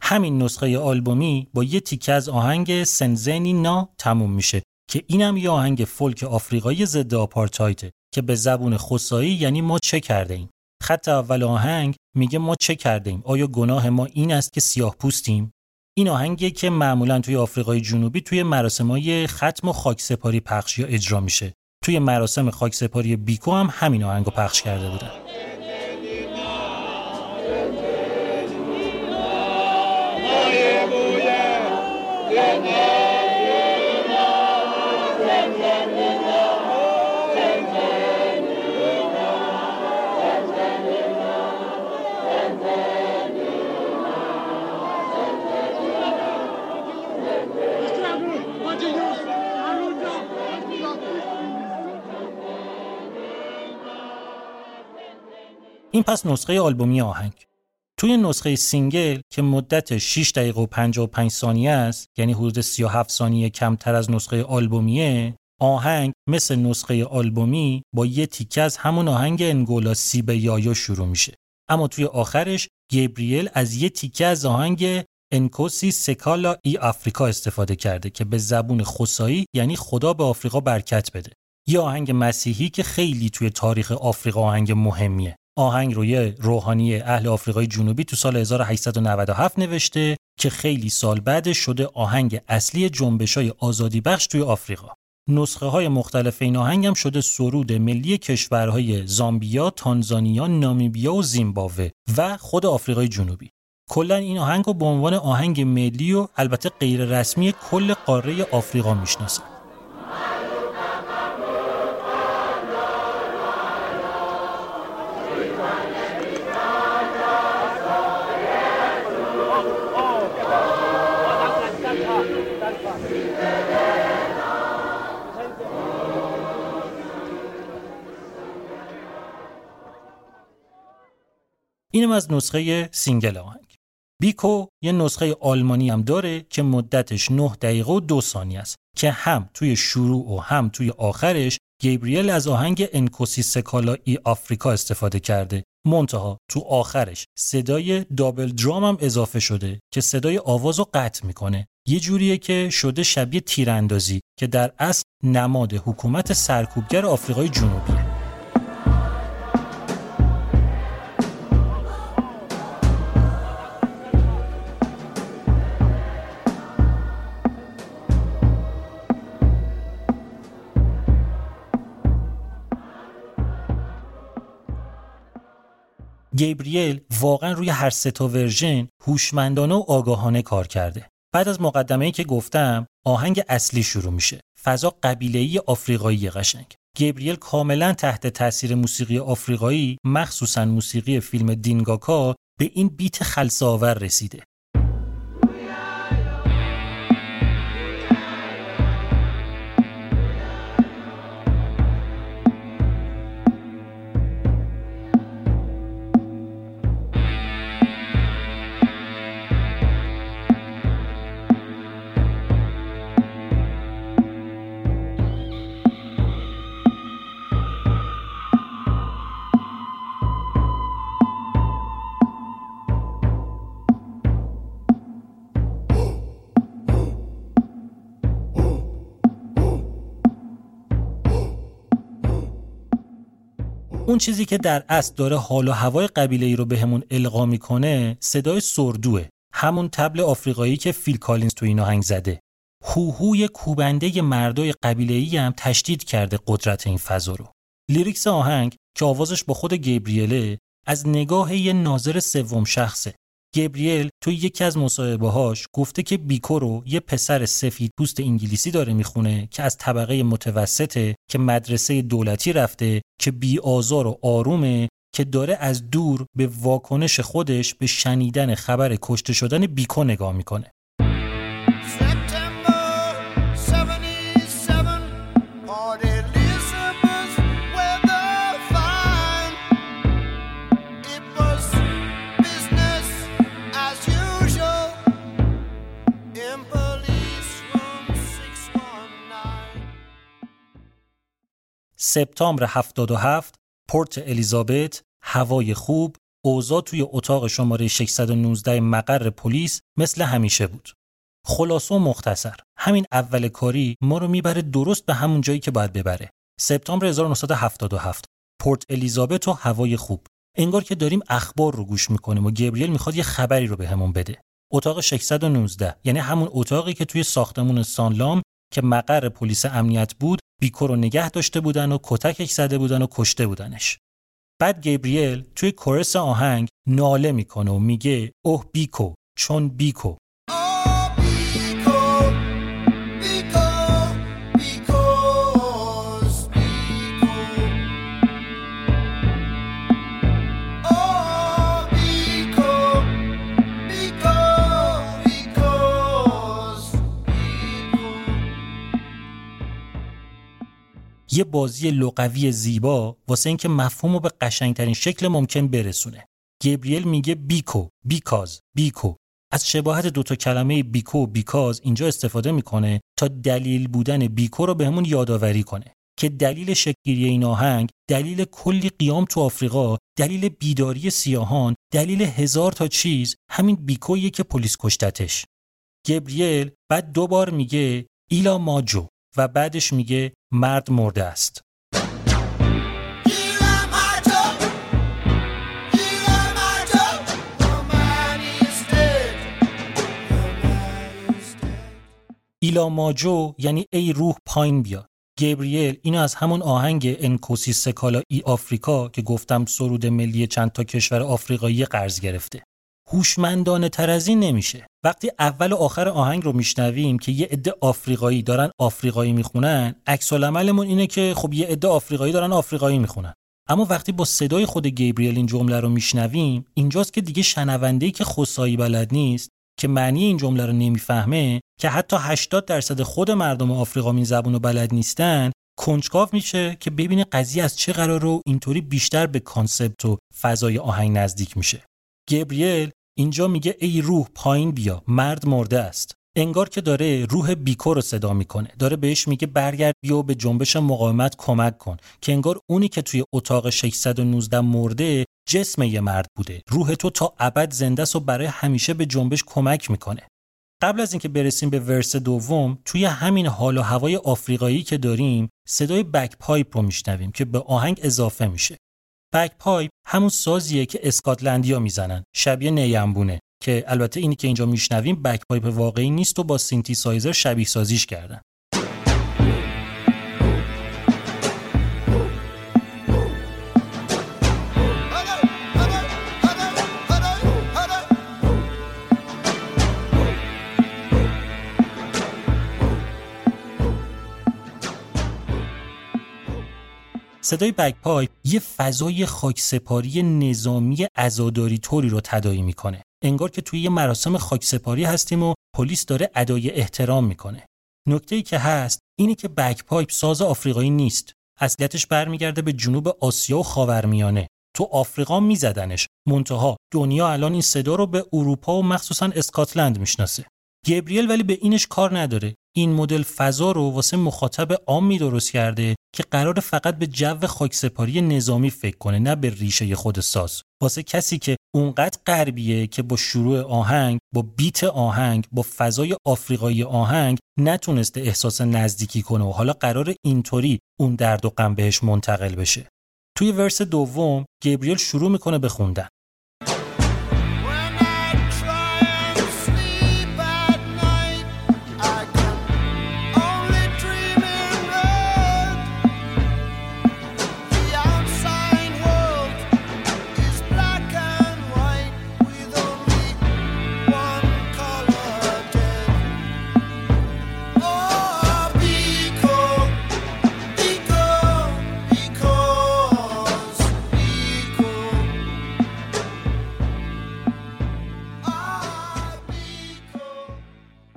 همین نسخه آلبومی با یه تیکه از آهنگ سنزنی نا تموم میشه که اینم یه آهنگ فولک آفریقایی ضد آپارتایده که به زبون خصایی یعنی ما چه کرده ایم خط اول آهنگ میگه ما چه کرده ایم آیا گناه ما این است که سیاه پوستیم؟ این آهنگی که معمولا توی آفریقای جنوبی توی مراسمای ختم و خاکسپاری پخش یا اجرا میشه. توی مراسم خاکسپاری بیکو هم همین آهنگو پخش کرده بودن. اینم از نسخه آلبومی آهنگ. توی نسخه single که مدت 6 دقیقه و 55 ثانیه است یعنی حدود 37 ثانیه کمتر از نسخه آلبومیه آهنگ مثل نسخه آلبومی با یه تیکه از همون آهنگ Ngomhla Sibuyayo شروع میشه. اما توی آخرش گیبریل از یه تیکه از آهنگ Nkosi Sikelel' iAfrika استفاده کرده که به زبون خوسایی یعنی خدا به آفریقا برکت بده. یه آهنگ مسیحی که خیلی توی تاریخ آفریقا آهنگ مهمیه. آهنگ رو یه روحانی اهل آفریقای جنوبی تو سال 1897 نوشته که خیلی سال بعد شده آهنگ اصلی جنبش های آزادی بخش توی آفریقا. نسخه های مختلف این آهنگ هم شده سرود ملی کشورهای زامبیا، تانزانیا، نامیبیا و زیمبابوه و خود آفریقای جنوبی. کلا این آهنگ رو به عنوان آهنگ ملی و البته غیر رسمی کل قاره آفریقا می‌شناسن. اینم از نسخه single آهنگ. بیکو یه نسخه آلمانی هم داره که مدتش 9 دقیقه و دو ثانیه است که هم توی شروع و هم توی آخرش گیبریل از آهنگ Nkosi Sikelel' iAfrika استفاده کرده. منتها تو آخرش صدای double drum هم اضافه شده که صدای آواز رو قطع می‌کنه. یه جوریه که شده شبیه تیراندازی که در اصل نماد حکومت سرکوبگر آفریقای جنوبیه گیبریل واقعا روی هر سه تا ورژن هوشمندانه و آگاهانه کار کرده. بعد از مقدمه‌ای که گفتم، آهنگ اصلی شروع میشه. فضا قبیله‌ای آفریقایی قشنگ. گبریل کاملا تحت تاثیر موسیقی آفریقایی مخصوصا موسیقی فیلم دینگاکا به این بیت خلصاور رسیده اون چیزی که در اصل داره حال و هوای قبیله ای رو بهمون به القا می‌کنه صدای سوردوئه. همون طبل آفریقایی که فیل کالینز تو این آهنگ زده. هوهوی کوبنده مردای قبیله ای هم تشدید کرده قدرت این فضا رو. lyrics آهنگ که آوازش با خود گیبریله از نگاه یه ناظر سوم شخصه. گبریل تو یکی از مصاحبه‌هاش گفته که بیکو رو یه پسر سفید پوست انگلیسی داره می‌خونه که از طبقه متوسطه که مدرسه دولتی رفته که بی آزار و آرومه که داره از دور به واکنش خودش به شنیدن خبر کشته شدن بیکو نگاه می‌کنه. سپتامبر 77 پورت الیزابت هوای خوب اوضاع توی اتاق شماره 619 مقر پلیس مثل همیشه بود. خلاصه و مختصر همین اول کاری ما رو می‌بره درست به همون جایی که باید ببره. سپتامبر 1977 پورت الیزابت و هوای خوب. انگار که داریم اخبار رو گوش می‌کنیم و گبریل می‌خواد یه خبری رو بهمون به بده. اتاق 619 یعنی همون اتاقی که توی ساختمون سانلام که مقر پلیس امنیت بود بیکو رو نگه داشته بودن و کتکش زده بودن و کشته بودنش. بعد گیبریل توی کورس آهنگ ناله می‌کنه و میگه اوه بیکو چون بیکو. یه بازی لغوی زیبا واسه اینکه مفهوم رو به قشنگترین شکل ممکن برسونه. گبریل میگه بیکو، بیکاز، بیکو. از شباهت دوتا کلمه بیکو و بیکاز اینجا استفاده می‌کنه تا دلیل بودن بیکو رو بهمون یادآوری کنه که دلیل شکلگیری این آهنگ دلیل کلی قیام تو آفریقا دلیل بیداری سیاهان دلیل هزار تا چیز همین بیکویه که پلیس کشتتش گبریل بعد دوبار میگه ایلا ماجو و بعدش میگه مرد مرده است. ایلا ماجو یعنی ای روح پایین بیا گبریل اینو از همون آهنگ انکوسی سکالا ای آفریکا که گفتم سرود ملی چند تا کشور آفریقایی قرض گرفته هوشمندانه تر از این نمیشه. وقتی اول و آخر آهنگ رو میشنویم که یه عده آفریقایی دارن آفریقایی می‌خونن عکس العملمون اینه که خب یه عده آفریقایی دارن آفریقایی می‌خونن. اما وقتی با صدای خود گیبریل این جمله رو میشنویم اینجاست که دیگه شنونده که خوسایی بلد نیست که معنی این جمله رو نمی‌فهمه که حتی 80 درصد خود مردم آفریقا این زبون رو بلد نیستن کنجکاو میشه که ببینه قضیه از چه قراره و اینطوری بیشتر به concept و فضای آهنگ نزدیک میشه. گبریل اینجا میگه ای روح پایین بیا مرد مرده است. انگار که داره روح بیکو رو صدا می‌کنه. داره بهش میگه برگرد بیا و به جنبش مقاومت کمک کن. که انگار اونی که توی اتاق 619 مرده جسم یه مرد بوده. روح تو تا ابد زنده و برای همیشه به جنبش کمک می‌کنه. قبل از اینکه برسیم به verse دوم توی همین حال و هوای آفریقایی که داریم صدای bagpipe رو میشنویم که به آهنگ اضافه میشه. bagpipe همون سازیه که اسکاتلندیا می‌زنن. شبیه نی‌انبونه که البته اینی که اینجا میشنویم bagpipe واقعی نیست و با سینتی سایزر شبیه سازیش کردن. صدای بگپایپ یه فضای خاکسپاری نظامی ازاداری طوری رو تدایی می‌کنه. انگار که توی یه مراسم خاکسپاری هستیم و پلیس داره ادای احترام می‌کنه. نکته ای که هست اینه که بگپایپ ساز آفریقایی نیست. اصلیتش برمیگرده به جنوب آسیا و خاورمیانه. تو آفریقا میزدنش. منتها دنیا الان این صدا رو به اروپا و مخصوصا اسکاتلند می‌شناسه. گبریل ولی به اینش کار نداره. این مدل فضا رو واسه مخاطب عامی درست کرده که قرار فقط به جو خاکسپاری نظامی فکر کنه نه به ریشه خود ساز. واسه کسی که اونقدر غربیه که با شروع آهنگ با بیت آهنگ با فضای آفریقایی آهنگ نتونسته احساس نزدیکی کنه و حالا قرار اینطوری اون درد و غم بهش منتقل بشه. توی ورس دوم گبریل شروع می‌کنه به خوندن.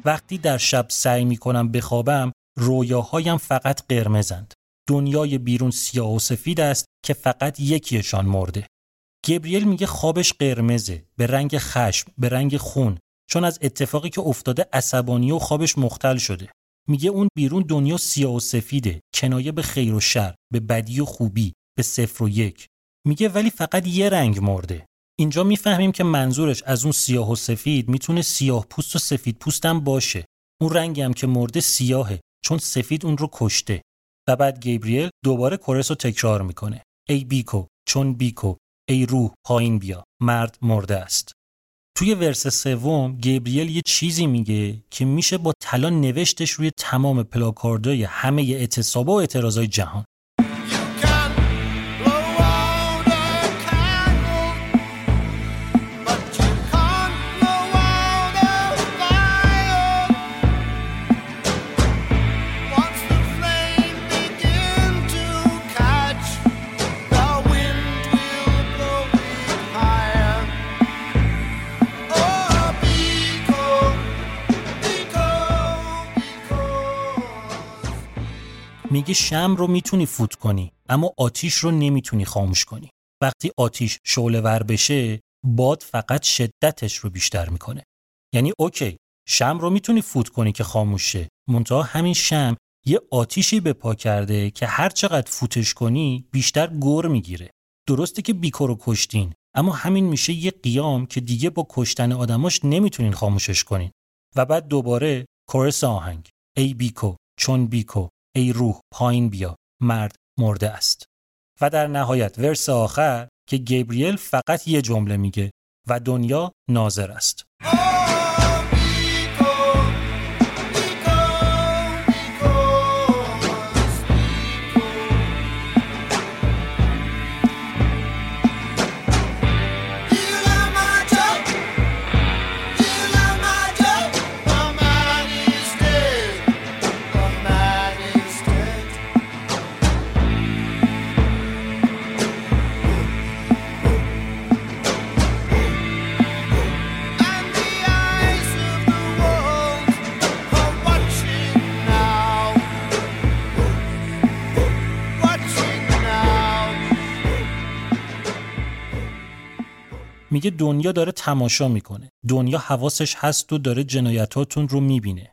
وقتی در شب سعی می کنم بخوابم رویاهایم فقط قرمزند. دنیای بیرون سیاه و سفید است که فقط یکیشان مرده. گبریل میگه خوابش قرمزه به رنگ خشم به رنگ خون چون از اتفاقی که افتاده عصبانی و خوابش مختل شده میگه اون بیرون دنیا سیاه و سفیده کنایه به خیر و شر به بدی و خوبی به صفر و یک میگه ولی فقط یه رنگ مرده اینجا می‌فهمیم که منظورش از اون سیاه و سفید می‌تونه سیاه پوست و سفید پوستم باشه. اون رنگی هم که مرده سیاهه چون سفید اون رو کشته. و بعد گیبریل دوباره کورس رو تکرار می‌کنه. ای بیکو چون بیکو ای روح پایین بیا مرد مرده است. توی ورس سوم گیبریل یه چیزی میگه که میشه با طلا نوشتش روی تمام پلاکاردای همه اعتصابا و اعتراضای جهان. میگه شم رو می‌تونی فوت کنی اما آتیش رو نمی‌تونی خاموش کنی. وقتی آتیش شعله ور بشه باد فقط شدتش رو بیشتر می‌کنه. یعنی اوکی شم رو می‌تونی فوت کنی که خاموش شه. منتها همین شم یه آتیشی به پا کرده که هر چقدر فوتش کنی بیشتر گور می‌گیره. درسته که بیکو رو کشتین اما همین میشه یه قیام که دیگه با کشتن آدماش نمی‌تونین خاموشش کنین. و بعد دوباره کورس آهنگ. ای بیکو چون بیکو. ای روح پایین بیا. مرد مرده است. و در نهایت ورس آخر که گبریل فقط یه جمله میگه و دنیا ناظر است. میگه دنیا داره تماشا می‌کنه. دنیا حواسش هست و داره جنایتاتون رو می‌بینه.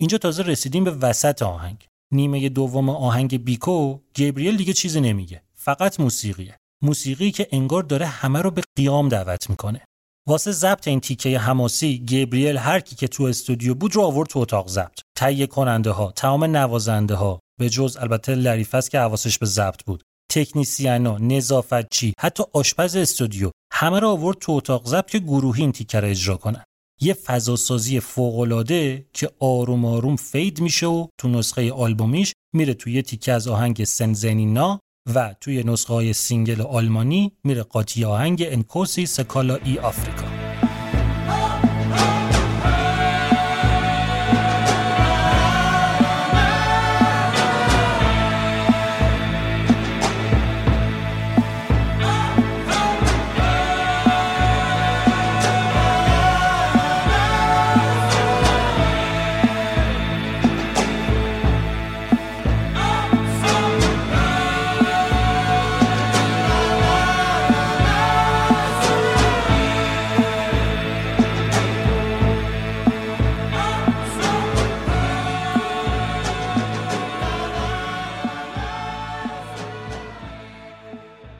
اینجا تازه رسیدیم به وسط آهنگ. نیمه دوم آهنگ بیکو گبریل دیگه چیزی نمیگه. فقط موسیقیه. موسیقی که انگار داره همه رو به قیام دعوت می‌کنه. واسه ضبط این تیکه حماسی گبریل هر کی که تو استودیو بود رو آورد تو اتاق ضبط. تهیه کننده ها تمام نوازنده ها به جز البته لریفس که حواسش به ضبط بود. تکنیسیانا نظافتچی حتی آشپز استودیو همه را آورد تو اتاق ضبط که گروهی این تیکه رو اجرا کنن یه فضاسازی فوقالعاده که آروم آروم fade میشه و تو نسخه آلبومیش میره توی تیکه از آهنگ سنزنینا و توی نسخه های single آلمانی میره قاطی آهنگ انکوسی سکالا ای آفریکا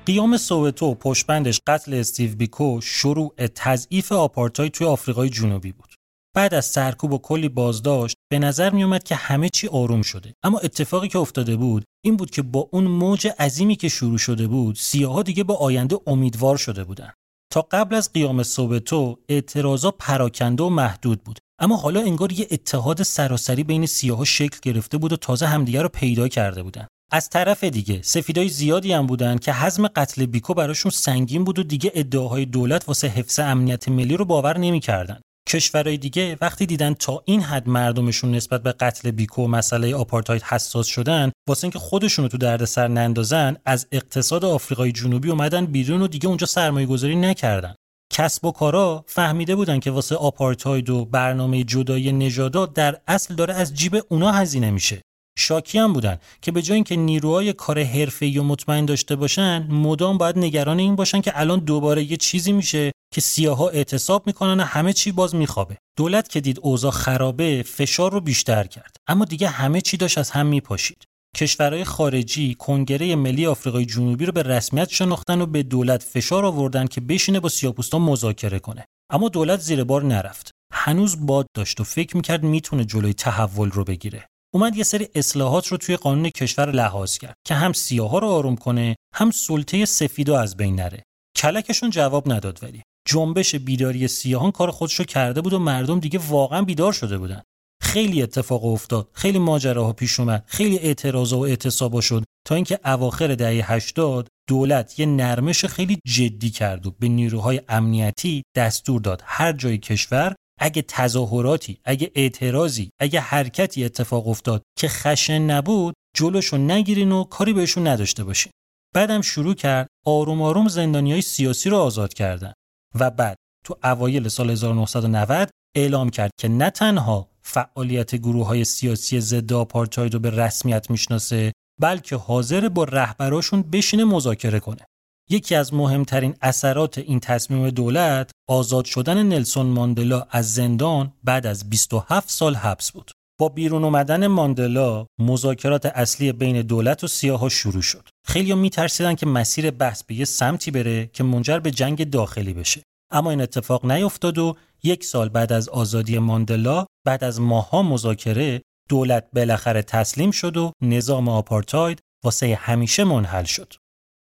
قیام سووتو پشبندش قتل استیو بیکو شروع تضعیف آپارتاید توی آفریقای جنوبی بود. بعد از سرکوب و کلی بازداشت به نظر می اومد که همه چی آروم شده. اما اتفاقی که افتاده بود این بود که با اون موج عظیمی که شروع شده بود سیاها دیگه با آینده امیدوار شده بودن. تا قبل از قیام سووتو اعتراضا پراکنده و محدود بود. اما حالا انگار یه اتحاد سراسری بین سیاها شکل گرفته بود و تازه همدیگه رو پیدا کرده بودن. از طرف دیگه سفیدای زیادی هم بودن که حزم قتل بیکو براشون سنگین بود و دیگه ادعاهای دولت واسه حفظ امنیت ملی رو باور نمی‌کردن. کشورهای دیگه وقتی دیدن تا این حد مردمشون نسبت به قتل بیکو و مسئله آپارتاید حساس شدن واسه اینکه خودشونو تو دردسر نندازن از اقتصاد آفریقای جنوبی اومدن بیرون و دیگه اونجا سرمایه گذاری نکردن کسب و کارا فهمیده بودن که واسه آپارتاید و برنامه جدای نژادات در اصل داره از جیب اونا هزینه میشه شاکی هم بودن که به جای اینکه نیروهای کار حرفه‌ای و مطمئن داشته باشن مدام باید نگران این باشن که الان دوباره یه چیزی میشه که سیاها اعتصاب می‌کنن و همه چی باز میخوابه. دولت که دید اوضاع خرابه فشار رو بیشتر کرد. اما دیگه همه چی داشت از هم میپاشید. کشورهای خارجی کنگره ملی آفریقای جنوبی رو به رسمیت شناختن و به دولت فشار آوردن که بشینه با سیاپوستان مذاکره کنه. اما دولت زیر بار نرفت. هنوز باد داشت و فکر می‌کرد می‌تونه جلوی تحول رو بگیره. اومد یه سری اصلاحات رو توی قانون کشور لحاظ کرد که هم سیاها رو آروم کنه هم سلطه سفیدو از بین نره. کلکشون جواب نداد ولی. جنبش بیداری سیاهان کار خودش رو کرده بود و مردم دیگه واقعا بیدار شده بودن. خیلی اتفاق افتاد خیلی ماجراها پیش اومد خیلی اعتراضا و اعتصابا شد تا اینکه اواخر دهه 80 دولت یه نرمش خیلی جدی کرد و به نیروهای امنیتی دستور داد. هر جای کشور اگه تظاهراتی اگه اعتراضی اگه حرکتی اتفاق افتاد که خشن نبود جلوشو نگیرین و کاری بهشون نداشته باشین. بعدم شروع کرد آروم آروم زندانی های سیاسی رو آزاد کردن. و بعد تو اوایل سال 1990 اعلام کرد که نه تنها فعالیت گروه های سیاسی ضد آپارتاید رو به رسمیت می‌شناسه بلکه حاضر با رهبراشون بشینه مذاکره کنه. یکی از مهمترین اثرات این تصمیم دولت آزاد شدن نلسون ماندلا از زندان بعد از 27 سال حبس بود. با بیرون اومدن ماندلا مذاکرات اصلی بین دولت و سیاها شروع شد. خیلی میترسیدن که مسیر بحث به یه سمتی بره که منجر به جنگ داخلی بشه. اما این اتفاق نیفتاد و یک سال بعد از آزادی ماندلا بعد از ماها مذاکره دولت بالاخره تسلیم شد و نظام آپارتاید واسه همیشه منحل شد.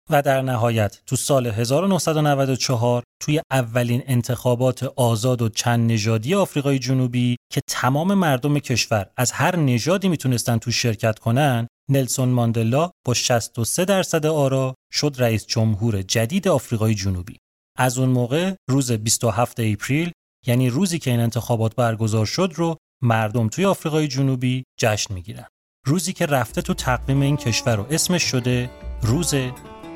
و در نهایت تو سال 1994 توی اولین انتخابات آزاد و چند نژادی آفریقای جنوبی که تمام مردم کشور از هر نژادی می‌تونستن تو شرکت کنن نلسون ماندلا با 63 درصد آرا شد رئیس جمهور جدید آفریقای جنوبی. از اون موقع روز 27 اپریل یعنی روزی که این انتخابات برگزار شد رو مردم توی آفریقای جنوبی جشن می‌گیرن. روزی که رفته تو تقویم این کشور و اسمش شده روز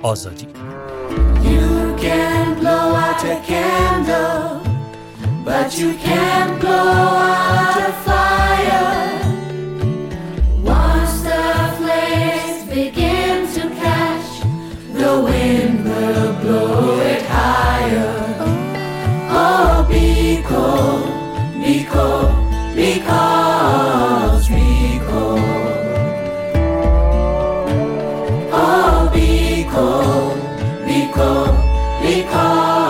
آزادی You can blow out a candle But you can't blow out a fire Once the flames begin to catch The wind will blow it higher Oh, be cold, be cold, because liko liko liko.